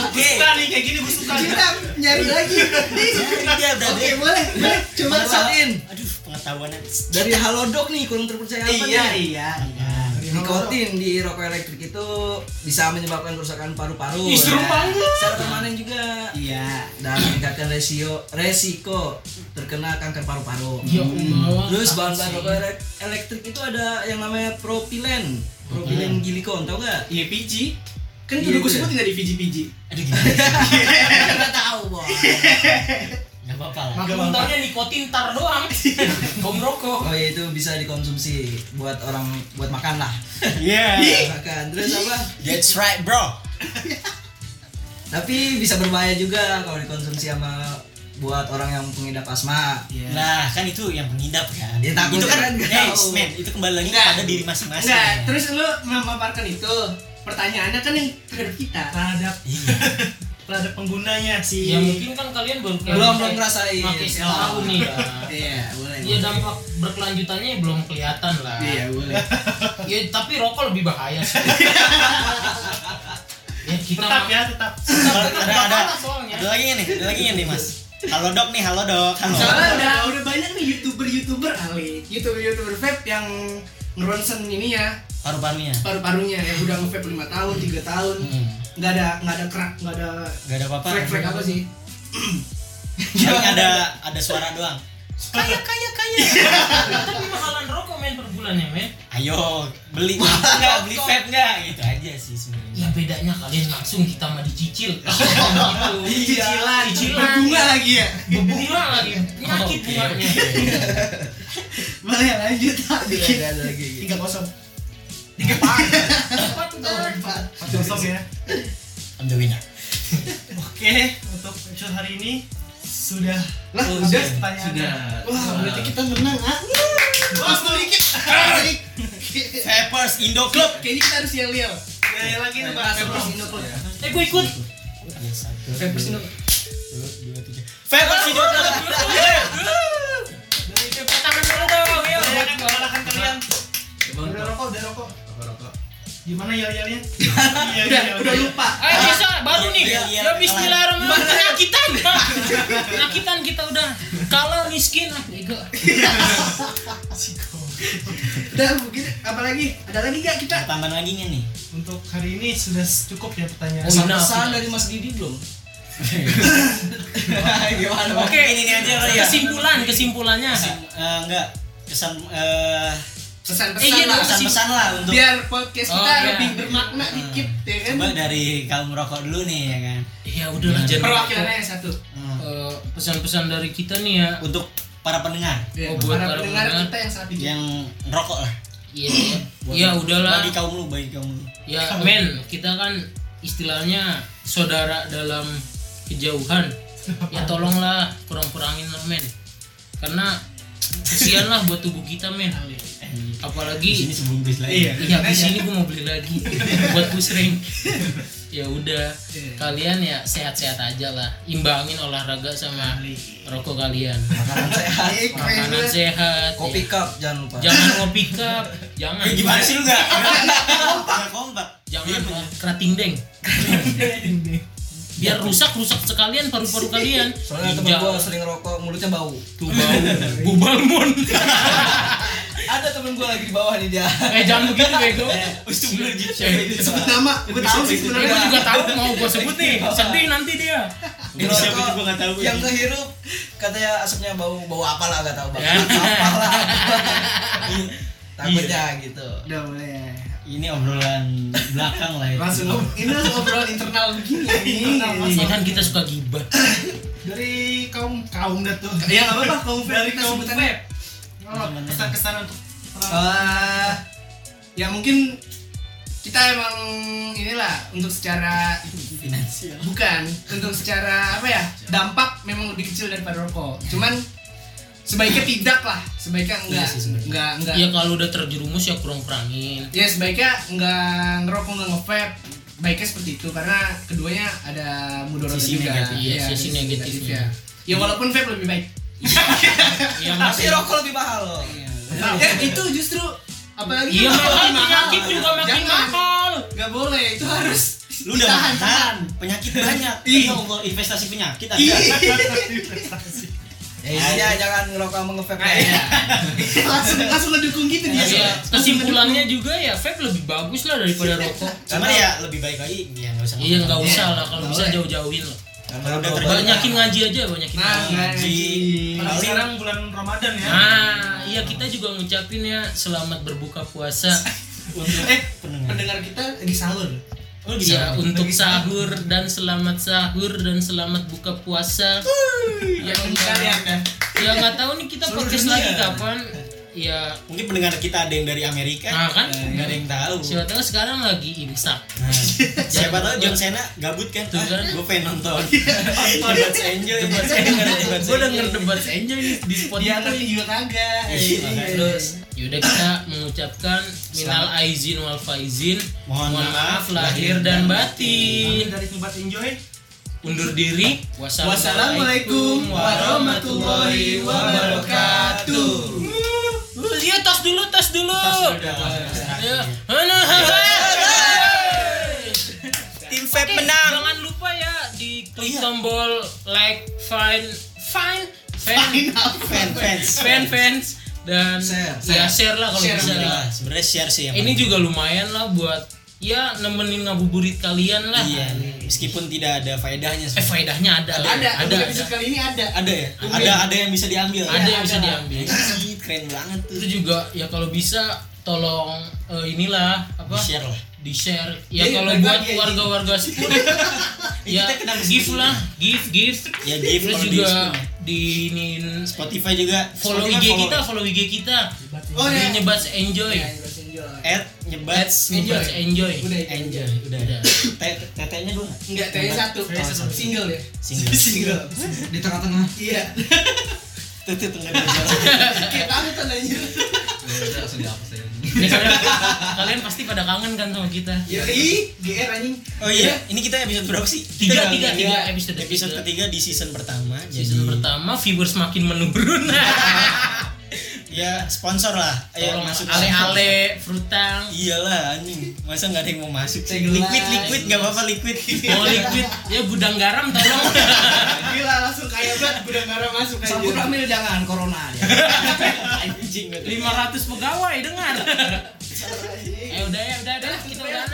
Speaker 2: Oke,
Speaker 4: suka nih kayak gini gue suka
Speaker 1: Kita nyari lagi.
Speaker 2: Dia udah
Speaker 1: Oke, boleh. boleh. Coba
Speaker 5: Bahasain.
Speaker 2: Aduh, pengetahuannya.
Speaker 5: dari halodoc nih kurang terpercaya apa
Speaker 1: Iya,
Speaker 5: nih
Speaker 1: iya.
Speaker 5: nikotin di rokok elektrik itu bisa menyebabkan kerusakan paru-paru
Speaker 3: Ih, serem
Speaker 5: Ya.
Speaker 3: banget.
Speaker 5: secara permanen juga
Speaker 1: Iya.
Speaker 5: dan meningkatkan resio resiko terkena kanker paru-paru
Speaker 3: Ya Allah.
Speaker 5: terus bahan
Speaker 3: takut
Speaker 5: bahan
Speaker 3: sih.
Speaker 5: rokok elek- elektrik itu ada yang namanya propilen propilen gilikon tau gak?
Speaker 1: Iya, PG. Kan
Speaker 5: Iya,
Speaker 1: dulu gue
Speaker 5: itu ya.
Speaker 1: sebutin dari PG-PG.
Speaker 2: Aduh gimana?
Speaker 5: Gak tahu
Speaker 2: apa-apa lah.
Speaker 3: Taunya nikotin tar doang. Kau merokok.
Speaker 5: oh ya itu bisa dikonsumsi buat orang buat makan lah
Speaker 2: Iya.
Speaker 5: makan terus apa
Speaker 2: That's right, bro.
Speaker 5: tapi bisa berbahaya juga kalau dikonsumsi sama buat orang yang pengidap asma.
Speaker 1: Iya.
Speaker 2: Nah, kan itu yang pengidap kan.
Speaker 5: Dia takut
Speaker 2: itu kan,
Speaker 5: kan, nggak
Speaker 2: hey, men, itu kembali lagi
Speaker 1: Enggak.
Speaker 2: pada diri masing-masing. Ya.
Speaker 1: terus lu memaparkan itu. Pertanyaannya kan yang terhadap kita.
Speaker 4: terhadap
Speaker 2: Iya.
Speaker 4: Terhadap penggunanya si
Speaker 3: ya mungkin kan kalian baru
Speaker 5: Belum belum ngerasain.
Speaker 3: pakai setahun nih
Speaker 1: Iya, boleh.
Speaker 3: Iya dampak berkelanjutannya belum kelihatan lah.
Speaker 1: Iya, boleh.
Speaker 3: Ya tapi rokok lebih bahaya sih. ya kita
Speaker 4: tetap ya tetap
Speaker 2: Kalau ada ada ada lagi nih, ada lagi nih Mas. Halo dok nih, halo dok, halo.
Speaker 1: Soalnya udah udah banyak nih youtuber-youtuber Ali, youtuber-youtuber vape yang ngeronsen ini ya
Speaker 2: Paru-parunya.
Speaker 1: paru-parunya yang udah nge-vape 5 tahun, 3 tahun.
Speaker 2: Hmm.
Speaker 1: Nggak ada nggak ada kerak, nggak ada
Speaker 2: Gak ada apa-apa.
Speaker 1: flek-flek apa sih?
Speaker 2: Paling ada ada suara doang. Kaya kaya kaya.
Speaker 3: Tapi mahalan rokok men per bulannya men.
Speaker 2: Ayo beli enggak, beli vape enggak gitu aja sih sebenarnya.
Speaker 3: Ya bedanya kalian langsung kita mah dicicil. gitu.
Speaker 1: Cicilan,
Speaker 3: Cicilan.
Speaker 1: berbunga lagi ya.
Speaker 3: Berbunga lagi. Nyakit bunganya.
Speaker 1: Boleh lanjut tak
Speaker 5: Iya,
Speaker 4: tiga kosong
Speaker 3: Tuh Bang?
Speaker 1: Empat.
Speaker 4: empat kosong ya
Speaker 2: I'm the winner.
Speaker 4: oke untuk episode hari ini sudah
Speaker 1: Lah,
Speaker 4: Oh,
Speaker 1: udah.
Speaker 4: pertanyaan
Speaker 6: Sudah.
Speaker 1: Wah, berarti kita menang ah. Bos tuh dikit.
Speaker 2: Vapers Indo Club.
Speaker 1: Kayaknya kita harus yel-yel.
Speaker 4: ya, ya lagi nih
Speaker 1: Vapers
Speaker 4: Pak.
Speaker 1: Indo Club.
Speaker 3: Eh gue ikut.
Speaker 1: Vapers Indo.
Speaker 2: dua, dua, tiga. Vapers Indo Club.
Speaker 3: Dari tangan dulu dong. Yuk.
Speaker 4: Mengalahkan kalian udah rokok udah rokok. Gimana yel yelnya iya
Speaker 1: Udah,
Speaker 4: iya
Speaker 1: udah lupa.
Speaker 3: Ayo bisa baru nih.
Speaker 2: Iya, iya.
Speaker 3: Ya Bismillahirrahmanirrahim. Penyakitan. Penyakitan kita udah. Kalau miskin ah bego.
Speaker 1: Udah mungkin apa lagi? Ada lagi gak kita?
Speaker 2: Tambahan lagi nih?
Speaker 4: untuk hari ini sudah cukup ya pertanyaan
Speaker 3: Oh, iya.
Speaker 5: Pesan
Speaker 3: Nah,
Speaker 5: dari Mas Didi belum?
Speaker 2: Gimana?
Speaker 3: Oke.
Speaker 2: ini ini aja lah ya.
Speaker 3: Kesimpulan, kesimpulannya.
Speaker 2: Kesim- eh, enggak kesan eh
Speaker 1: Pesan-pesan
Speaker 3: Eh, iya
Speaker 1: lah.
Speaker 2: pesan-pesan lah untuk
Speaker 1: Biar podcast kita
Speaker 3: Oh, iya.
Speaker 1: lebih bermakna dikit ya kan.
Speaker 2: coba dari kaum rokok dulu nih ya kan.
Speaker 3: Ya udahlah jangan.
Speaker 1: Perwakilannya yang satu.
Speaker 2: Hmm.
Speaker 3: Eh, pesan-pesan dari kita nih ya.
Speaker 2: Untuk para pendengar
Speaker 1: Ya,
Speaker 3: Oh, buat
Speaker 1: para
Speaker 3: para
Speaker 1: pendengar
Speaker 3: pendengar.
Speaker 1: kita yang saat ini.
Speaker 2: yang rokok lah.
Speaker 3: Iya, iya. Ya udahlah.
Speaker 2: Bagi kaum lu, bagi kaum lu.
Speaker 3: Ya men, kita kan istilahnya saudara dalam kejauhan. Ya tolonglah kurang-kurangin lah men. Karena kesian lah buat tubuh kita men.
Speaker 2: Di
Speaker 3: Apalagi
Speaker 2: sini sebungkus lagi.
Speaker 4: Iya.
Speaker 3: Iya, di sini gue mau beli lagi buat pusreng. ya udah,
Speaker 1: Iya.
Speaker 3: kalian ya sehat-sehat aja lah. Imbangin olahraga sama rokok kalian.
Speaker 5: Makanan sehat.
Speaker 1: Iya,
Speaker 3: Makanan sehat.
Speaker 5: Kopi
Speaker 3: ya.
Speaker 5: cup jangan lupa.
Speaker 3: Jangan ngopi cup, jangan.
Speaker 2: Eh, gimana sih lu enggak? Enggak kompak.
Speaker 3: Jangan kerating deng. Biar rusak rusak sekalian paru-paru kalian.
Speaker 5: Soalnya temen
Speaker 3: Ginjal.
Speaker 5: gua sering rokok, mulutnya bau.
Speaker 3: tuh bau. Bubalmon.
Speaker 5: Ada temen gua lagi di bawah nih dia.
Speaker 3: eh jangan begitu bego.
Speaker 2: Ustum lu
Speaker 1: Sebut nama, gue tahu sih
Speaker 3: Ya,
Speaker 1: sebenarnya.
Speaker 3: gue juga tahu mau gue sebut nih. Sedih nanti dia.
Speaker 2: Ini siapa itu gua enggak tahu.
Speaker 5: Yang kehirup katanya asapnya bau bau apa lah gak tahu bau
Speaker 3: Ya.
Speaker 5: apa lah. Takutnya gitu.
Speaker 1: Udah boleh.
Speaker 2: Ini obrolan belakang lah itu.
Speaker 1: Langsung ini langsung obrolan internal begini.
Speaker 3: Ini
Speaker 1: Ini.
Speaker 3: kan kita suka gibah.
Speaker 4: dari kaum kaum dah tuh
Speaker 1: Ya enggak apa-apa kaum
Speaker 4: dari kaum
Speaker 1: sebutannya.
Speaker 4: Web oh, kesan-kesan untuk
Speaker 1: Eh, ya mungkin kita emang inilah untuk secara
Speaker 2: finansial.
Speaker 1: bukan untuk secara apa ya dampak memang lebih kecil daripada rokok. Cuman sebaiknya tidak lah sebaiknya enggak
Speaker 2: Iya sih
Speaker 1: enggak enggak.
Speaker 3: Ya kalau udah terjerumus ya kurang-kurangin.
Speaker 1: ya sebaiknya enggak ngerokok enggak nge-vape baiknya seperti itu. Karena keduanya ada mudaratnya
Speaker 2: Sisi
Speaker 1: juga.
Speaker 2: negatif.
Speaker 3: Iya,
Speaker 1: Iya,
Speaker 3: sisi negatifnya.
Speaker 1: ya walaupun vape lebih baik
Speaker 3: Iya
Speaker 5: Tapi rokok lebih mahal loh.
Speaker 1: ya itu justru apalagi
Speaker 3: Iya
Speaker 1: lebih
Speaker 3: penyakit juga makin mahal.
Speaker 1: nggak boleh itu harus
Speaker 2: Lu udah makan,
Speaker 1: tahan.
Speaker 2: penyakit banyak.
Speaker 1: Iya.
Speaker 2: Ya Allah, investasi penyakit ada.
Speaker 1: Iya.
Speaker 5: Ya jangan ngerokok sama nge-vape
Speaker 1: Nah, iya. langsung langsung ngedukung gitu dia.
Speaker 3: Iya, kesimpulannya juga ya vape lebih bagus lah daripada rokok.
Speaker 2: Cuman ya lebih baik lagi ya enggak usah.
Speaker 3: Iya nggak usah lah kalau
Speaker 1: Nggak
Speaker 3: bisa jauh-jauhin lah.
Speaker 2: Udah terjadi-
Speaker 3: Banyakin ngaji aja, banyakin
Speaker 1: Nah,
Speaker 3: ngaji.
Speaker 1: ngaji.
Speaker 4: Sekarang bulan Ramadan ya
Speaker 3: Nah, iya kita juga ngucapin ya selamat berbuka puasa.
Speaker 2: untuk
Speaker 1: Eh,
Speaker 2: pendengar.
Speaker 1: pendengar kita lagi sahur.
Speaker 2: Oh.
Speaker 3: Ya, untuk sahur dan selamat sahur dan selamat buka puasa.
Speaker 1: Yang kalian dah.
Speaker 3: Ya nggak tahu nih kita podcast lagi kapan. Ya
Speaker 2: Mungkin pendengar kita ada yang dari Amerika.
Speaker 3: Nah, kan?
Speaker 2: Nggak ada yang tahu.
Speaker 3: siapa tahu sekarang lagi imsak.
Speaker 2: Nah, siapa tahu John Cena gabut kan?
Speaker 3: Tuh kan.
Speaker 2: gue pengen nonton. Debat enjoy.
Speaker 3: Debat
Speaker 2: Debat
Speaker 3: Gue denger debat enjoy di Spotify.
Speaker 1: Dia tapi juga kagak.
Speaker 2: Iya,
Speaker 1: Iya.
Speaker 3: Terus yaudah kita mengucapkan minal aizin wal faizin.
Speaker 2: Mohon
Speaker 3: Mohon maaf lahir dan batin.
Speaker 4: dari tempat enjoy
Speaker 3: Undur diri.
Speaker 1: Wassalamualaikum warahmatullahi wabarakatuh.
Speaker 3: Iya tos dulu, tos dulu. Ya.
Speaker 2: Tim Vape
Speaker 3: Oke,
Speaker 2: menang.
Speaker 3: Jangan lupa ya di klik tombol like, find, find, fan,
Speaker 2: Fan fans.
Speaker 3: fan fans dan
Speaker 5: Share,
Speaker 3: ya share lah kalau bisa.
Speaker 2: Sebenarnya share sih yang
Speaker 3: Ini juga lumayan lah buat ya nemenin ngabuburit kalian lah.
Speaker 2: Iya, meskipun tidak ada faedahnya
Speaker 3: Eh faedahnya ada.
Speaker 1: Ada,
Speaker 3: ada,
Speaker 1: ada,
Speaker 3: ada.
Speaker 1: kali ini ada.
Speaker 2: Ada ya? Ada ada yang bisa diambil.
Speaker 3: Ada
Speaker 2: Ya?
Speaker 3: yang bisa diambil.
Speaker 2: Keren banget tuh.
Speaker 3: Itu juga ya kalau bisa tolong eh, inilah apa?
Speaker 2: Share lah.
Speaker 3: di share ya
Speaker 1: Iya,
Speaker 3: kalau buat warga-warga sepuluh ya give lah give give
Speaker 2: Ya, give
Speaker 3: terus
Speaker 2: di
Speaker 3: juga
Speaker 2: Spotify.
Speaker 3: di iniin
Speaker 2: Spotify juga
Speaker 3: follow
Speaker 2: Spotify
Speaker 3: IG
Speaker 2: follow.
Speaker 3: kita follow IG kita
Speaker 1: Oh,
Speaker 3: di
Speaker 1: iya.
Speaker 3: nyebats enjoy
Speaker 1: Iya, bahasa enjoy.
Speaker 2: At nyebats
Speaker 3: nyebats enjoy
Speaker 1: Udah itu.
Speaker 2: enjoy udah.
Speaker 3: Udah.
Speaker 2: T- Tetenya dua.
Speaker 1: Enggak, tadi satu.
Speaker 2: satu.
Speaker 1: Single ya.
Speaker 2: Single.
Speaker 1: Single.
Speaker 5: di tengah-tengah
Speaker 1: Iya.
Speaker 2: Tuh tengah dua jalan.
Speaker 1: Kayak Tantan anjir.
Speaker 5: udah langsung dihapus aja
Speaker 3: Ya, kalian, kalian pasti pada kangen kan sama kita
Speaker 1: Yoi, GR anjing.
Speaker 2: Oh iya, ini kita episode berapa sih?
Speaker 3: tiga tiga
Speaker 2: udah-
Speaker 3: tiga
Speaker 2: ya,
Speaker 3: episode
Speaker 2: episode
Speaker 3: tiga.
Speaker 2: ketiga di season pertama.
Speaker 3: season
Speaker 2: jadi,
Speaker 3: pertama viewers makin menurun
Speaker 2: Ya sponsor lah. Ayo
Speaker 3: Tolong
Speaker 2: masuk
Speaker 3: ale-ale frutang
Speaker 2: Iyalah anjing. Masa nggak ada yang mau masuk sih? Liquid liquid nggak apa-apa liquid.
Speaker 3: mau liquid ya gudang garam tolong
Speaker 1: Gila langsung kayak banget udah ngarah masuk aja.
Speaker 5: sampur amil jangan corona
Speaker 2: anjing.
Speaker 3: 500 pegawai dengar eh udah ya udah udah kita udah